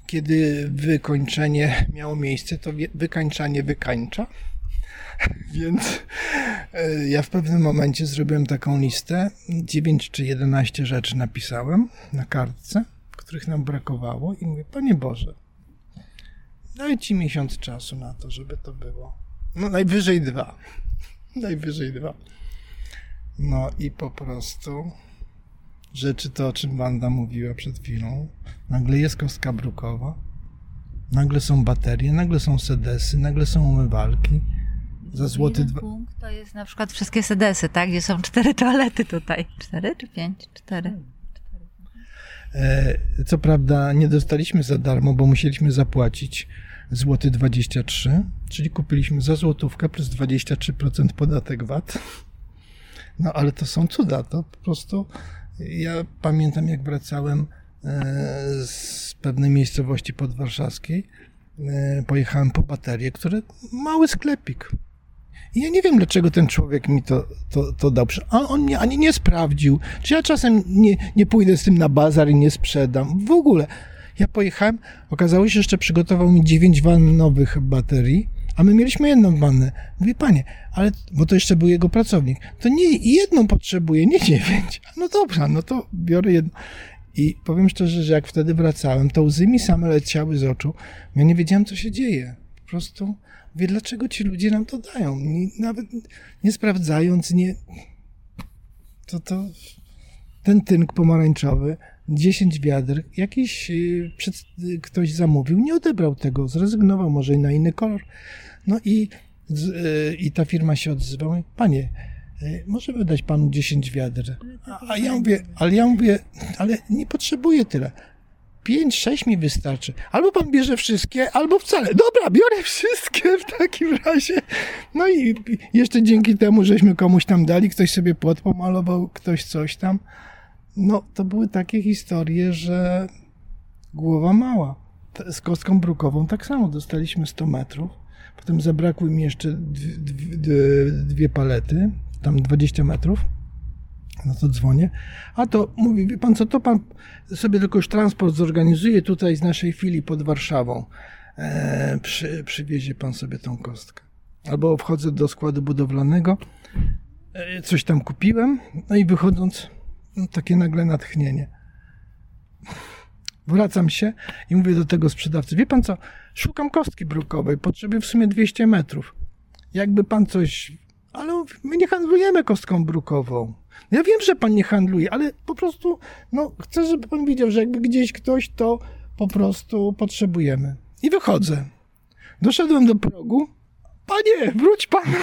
Speaker 4: kiedy wykończenie miało miejsce, to wykańczanie wykańcza. Więc e, ja w pewnym momencie zrobiłem taką listę. 9 czy 11 rzeczy napisałem na kartce, których nam brakowało i mówię, Panie Boże, Daj ci miesiąc czasu na to, żeby to było. No najwyżej dwa. najwyżej dwa. No i po prostu rzeczy to, o czym Wanda mówiła przed chwilą. Nagle jest kostka brukowa, nagle są baterie, nagle są sedesy, nagle są umywalki. Za złoty dwa...
Speaker 3: punkt to jest na przykład wszystkie sedesy, tak? Gdzie są cztery toalety tutaj. Cztery czy pięć? Cztery.
Speaker 4: E, co prawda nie dostaliśmy za darmo, bo musieliśmy zapłacić złoty 23, czyli kupiliśmy za złotówkę plus 23% podatek VAT. No ale to są cuda, to po prostu ja pamiętam jak wracałem e, z pewnej miejscowości podwarszawskiej, e, pojechałem po baterię, które mały sklepik. I ja nie wiem, dlaczego ten człowiek mi to, to, to dał. A on mnie ani nie sprawdził. Czy ja czasem nie, nie pójdę z tym na bazar i nie sprzedam? W ogóle. Ja pojechałem, okazało się, że jeszcze przygotował mi 9 wan nowych baterii, a my mieliśmy jedną wannę. Mówię, panie, ale, bo to jeszcze był jego pracownik, to nie jedną potrzebuję, nie dziewięć. No dobra, no to biorę jedną. I powiem szczerze, że jak wtedy wracałem, to łzy mi same leciały z oczu. Ja nie wiedziałem, co się dzieje. Po prostu mówię, dlaczego ci ludzie nam to dają? Nie, nawet nie sprawdzając, nie... To, to ten tynk pomarańczowy 10 wiadr, jakiś y, ktoś zamówił, nie odebrał tego, zrezygnował może na inny kolor. No i, y, i ta firma się odzywała, panie, y, możemy dać panu 10 wiadr. A, a ja mówię, ale ja mówię, ale nie potrzebuję tyle. 5, 6 mi wystarczy. Albo pan bierze wszystkie, albo wcale. Dobra, biorę wszystkie w takim razie. No i jeszcze dzięki temu, żeśmy komuś tam dali, ktoś sobie płot pomalował, ktoś coś tam. No, to były takie historie, że głowa mała. Z kostką brukową tak samo dostaliśmy 100 metrów. Potem zabrakły mi jeszcze dwie, dwie, dwie palety, tam 20 metrów. No to dzwonię. A to mówi, wie pan co, to pan sobie tylko już transport zorganizuje tutaj z naszej filii pod Warszawą. E, przy, przywiezie pan sobie tą kostkę. Albo wchodzę do składu budowlanego, e, coś tam kupiłem, no i wychodząc, no, takie nagle natchnienie. Wracam się i mówię do tego sprzedawcy, wie pan co, szukam kostki brukowej, potrzebuję w sumie 200 metrów. Jakby pan coś, ale my nie handlujemy kostką brukową. Ja wiem, że pan nie handluje, ale po prostu, no, chcę, żeby pan widział, że jakby gdzieś ktoś, to po prostu potrzebujemy. I wychodzę. Doszedłem do progu. Panie, wróć pan.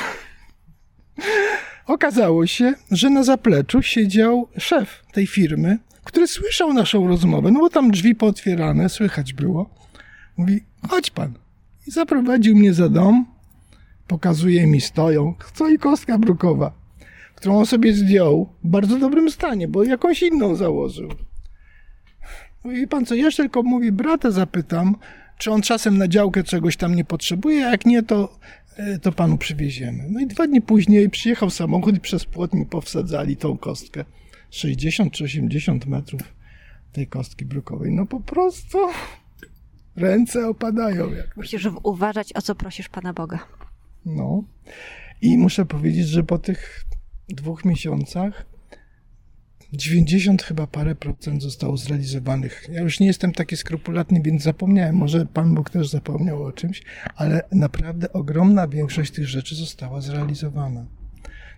Speaker 4: Okazało się, że na zapleczu siedział szef tej firmy, który słyszał naszą rozmowę, no bo tam drzwi pootwierane, słychać było. Mówi, chodź pan. I zaprowadził mnie za dom. Pokazuje mi, stoją, co i kostka brukowa, którą on sobie zdjął w bardzo dobrym stanie, bo jakąś inną założył. Mówi pan co, jeszcze tylko mówi, brata zapytam, czy on czasem na działkę czegoś tam nie potrzebuje, a jak nie, to, e, to panu przywieziemy. No i dwa dni później przyjechał samochód i przez płot mi powsadzali tą kostkę. 60 czy 80 metrów tej kostki brukowej. No po prostu ręce opadają. Jak
Speaker 2: Musisz uważać, o co prosisz Pana Boga.
Speaker 4: No. I muszę powiedzieć, że po tych dwóch miesiącach 90 chyba parę procent zostało zrealizowanych. Ja już nie jestem taki skrupulatny, więc zapomniałem. Może Pan Bóg też zapomniał o czymś, ale naprawdę ogromna większość tych rzeczy została zrealizowana.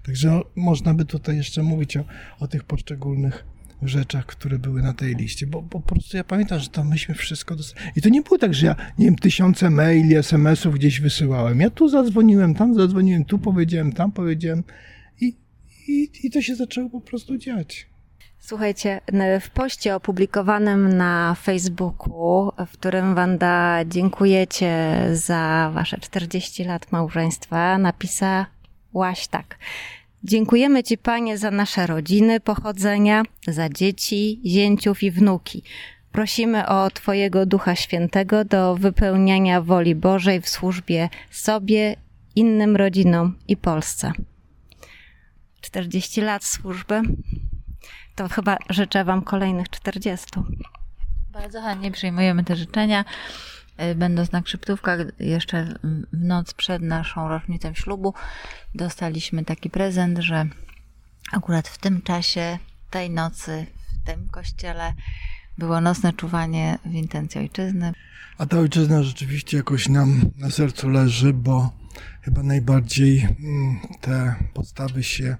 Speaker 4: Także można by tutaj jeszcze mówić o, o tych poszczególnych rzeczach, które były na tej liście, bo, bo po prostu ja pamiętam, że to myśmy wszystko dostali. I to nie było tak, że ja, nie wiem, tysiące maili, SMS-ów gdzieś wysyłałem. Ja tu zadzwoniłem, tam zadzwoniłem, tu powiedziałem, tam powiedziałem i, i, to się zaczęło po prostu dziać.
Speaker 2: Słuchajcie, w poście opublikowanym na Facebooku, w którym Wanda dziękujecie za wasze 40 lat małżeństwa, napisałaś tak. Dziękujemy Ci, Panie, za nasze rodziny pochodzenia, za dzieci, zięciów i wnuki. Prosimy o Twojego Ducha Świętego do wypełniania woli Bożej w służbie sobie, innym rodzinom i Polsce. 40 lat służby to chyba życzę Wam kolejnych 40.
Speaker 3: Bardzo chętnie przyjmujemy te życzenia. Y, będąc na krzyptówkach, jeszcze w noc przed naszą rocznicą ślubu, dostaliśmy taki prezent, że akurat w tym czasie, tej nocy, w tym kościele było nocne czuwanie w intencji ojczyzny.
Speaker 4: A ta ojczyzna rzeczywiście jakoś nam na sercu leży, bo chyba najbardziej mm, te podstawy się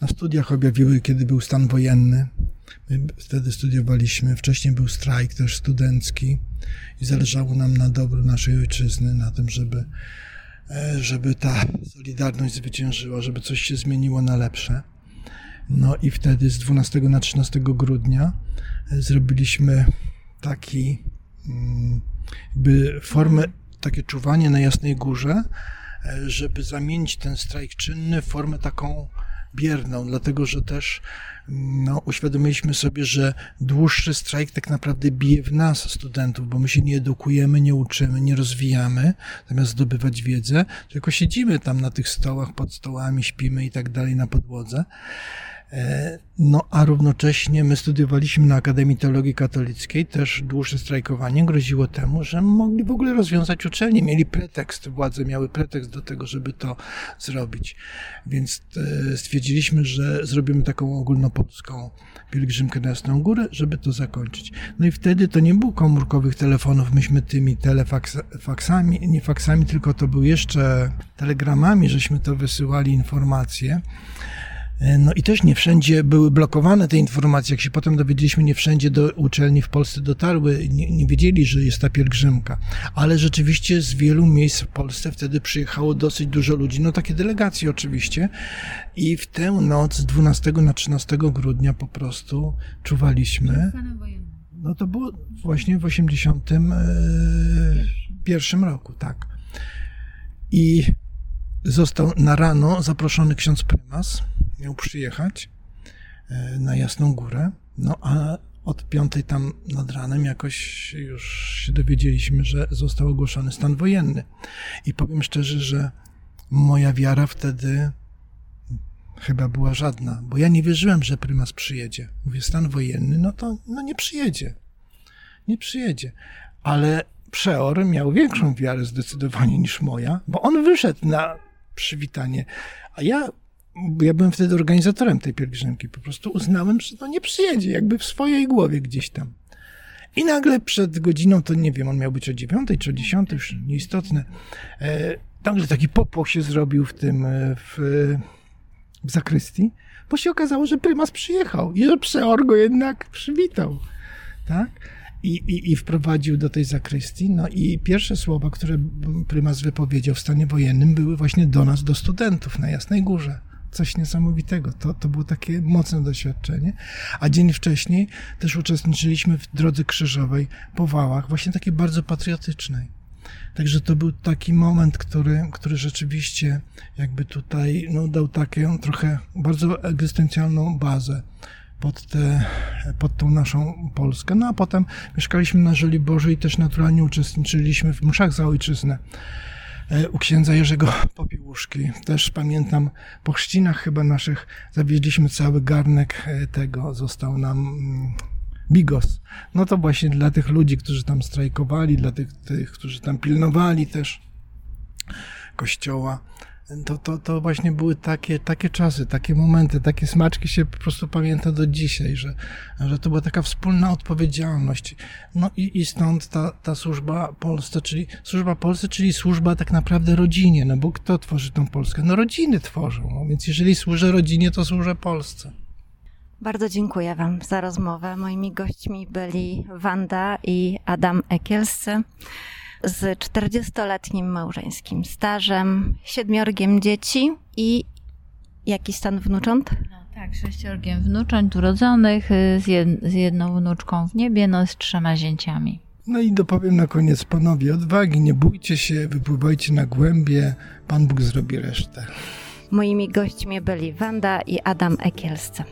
Speaker 4: na studiach objawiły, kiedy był stan wojenny. My wtedy studiowaliśmy, wcześniej był strajk też studencki i zależało nam na dobru naszej ojczyzny, na tym, żeby, e, żeby ta solidarność zwyciężyła, żeby coś się zmieniło na lepsze. No i wtedy z 12 na 13 grudnia e, zrobiliśmy taki mm, jakby formę, takie czuwanie na Jasnej Górze, e, żeby zamienić ten strajk czynny w formę taką bierną, dlatego że też no, uświadomiliśmy sobie, że dłuższy strajk tak naprawdę bije w nas, studentów, bo my się nie edukujemy, nie uczymy, nie rozwijamy, zamiast zdobywać wiedzę, tylko siedzimy tam na tych stołach, pod stołami, śpimy i tak dalej na podłodze. E, no a równocześnie my studiowaliśmy na Akademii Teologii Katolickiej, też dłuższe strajkowanie groziło temu, że mogli w ogóle rozwiązać uczelnię, mieli pretekst, władze miały pretekst do tego, żeby to zrobić. Więc e, stwierdziliśmy, że zrobimy taką ogólnopolską pielgrzymkę na Jasną Górę, żeby to zakończyć. No i wtedy to nie było komórkowych telefonów, myśmy tymi telefaksami, nie faksami, tylko to był jeszcze telegramami, żeśmy to wysyłali informacje. E, no i też nie wszędzie były blokowane te informacje. Jak się potem dowiedzieliśmy, nie wszędzie do uczelni w Polsce dotarły, nie, nie, wiedzieli, że jest ta pielgrzymka. Ale rzeczywiście z wielu miejsc w Polsce wtedy przyjechało dosyć dużo ludzi, no takie delegacje oczywiście. I w tę noc z 12 na 13 grudnia po prostu czuwaliśmy. No to było właśnie w 81 roku, tak. I został na rano zaproszony ksiądz prymas miał przyjechać e, na Jasną Górę, no a od piątej tam nad ranem jakoś już się dowiedzieliśmy, że został ogłoszony stan wojenny. I powiem szczerze, że moja wiara wtedy chyba była żadna, bo ja nie wierzyłem, że prymas przyjedzie. Mówię, stan wojenny, no to no nie przyjedzie. Nie przyjedzie. Ale przeor miał większą wiarę zdecydowanie niż moja, bo on wyszedł na przywitanie, a ja ja byłem wtedy organizatorem tej pielgrzymki. Po prostu uznałem, że to nie przyjedzie, jakby w swojej głowie gdzieś tam. I nagle przed godziną, to nie wiem, on miał być o dziewiątej czy o dziesiątej, już nieistotne. E, także taki popłoch się zrobił w tym, e, w, w zakrystii, bo się okazało, że prymas przyjechał i że przeor go jednak przywitał. Tak? I, i, I wprowadził do tej zakrystii. No i pierwsze słowa, które prymas wypowiedział w stanie wojennym, były właśnie do nas, do studentów na Jasnej Górze coś niesamowitego. To, to było takie mocne doświadczenie. A dzień wcześniej też uczestniczyliśmy w drodze krzyżowej po wałach, właśnie takiej bardzo patriotycznej. Także to był taki moment, który, który rzeczywiście jakby tutaj no, dał taką trochę bardzo egzystencjalną bazę pod, te, pod tą naszą Polskę. No a potem mieszkaliśmy na Żoliborzu i też naturalnie uczestniczyliśmy w mszach za ojczyznę. E, u księdza Jerzego Popiełuszki. Też pamiętam, po chrzcinach chyba naszych zawieźliśmy cały garnek e, tego, został nam mm, bigos. No to właśnie dla tych ludzi, którzy tam strajkowali, dla tych, tych którzy tam pilnowali też kościoła to, to, to właśnie były takie, takie czasy, takie momenty, takie smaczki się po prostu pamięta do dzisiaj, że, że to była taka wspólna odpowiedzialność. No i, i stąd ta, ta służba Polsce, czyli służba Polsce, czyli służba tak naprawdę rodzinie, no bo kto tworzy tą Polskę? No rodziny tworzą, no więc jeżeli służę rodzinie, to służę Polsce.
Speaker 2: Bardzo dziękuję Wam za rozmowę. Moimi gośćmi byli Wanda i Adam Ekielscy z 40-letnim małżeńskim stażem, siedmiorgiem dzieci i jaki stan wnucząt?
Speaker 3: No, tak, sześciorgiem wnucząt urodzonych, y, z, jed, z jedną wnuczką w niebie, no z trzema zięciami.
Speaker 4: No i dopowiem na koniec panowie odwagi, nie bójcie się, wypływajcie na głębie, Pan Bóg zrobi resztę.
Speaker 2: Moimi gośćmi byli Wanda i Adam Ekielscy.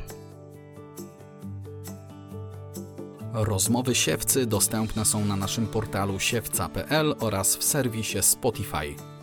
Speaker 1: Rozmowy siewcy dostępne są na naszym portalu siewca.pl oraz w serwisie Spotify.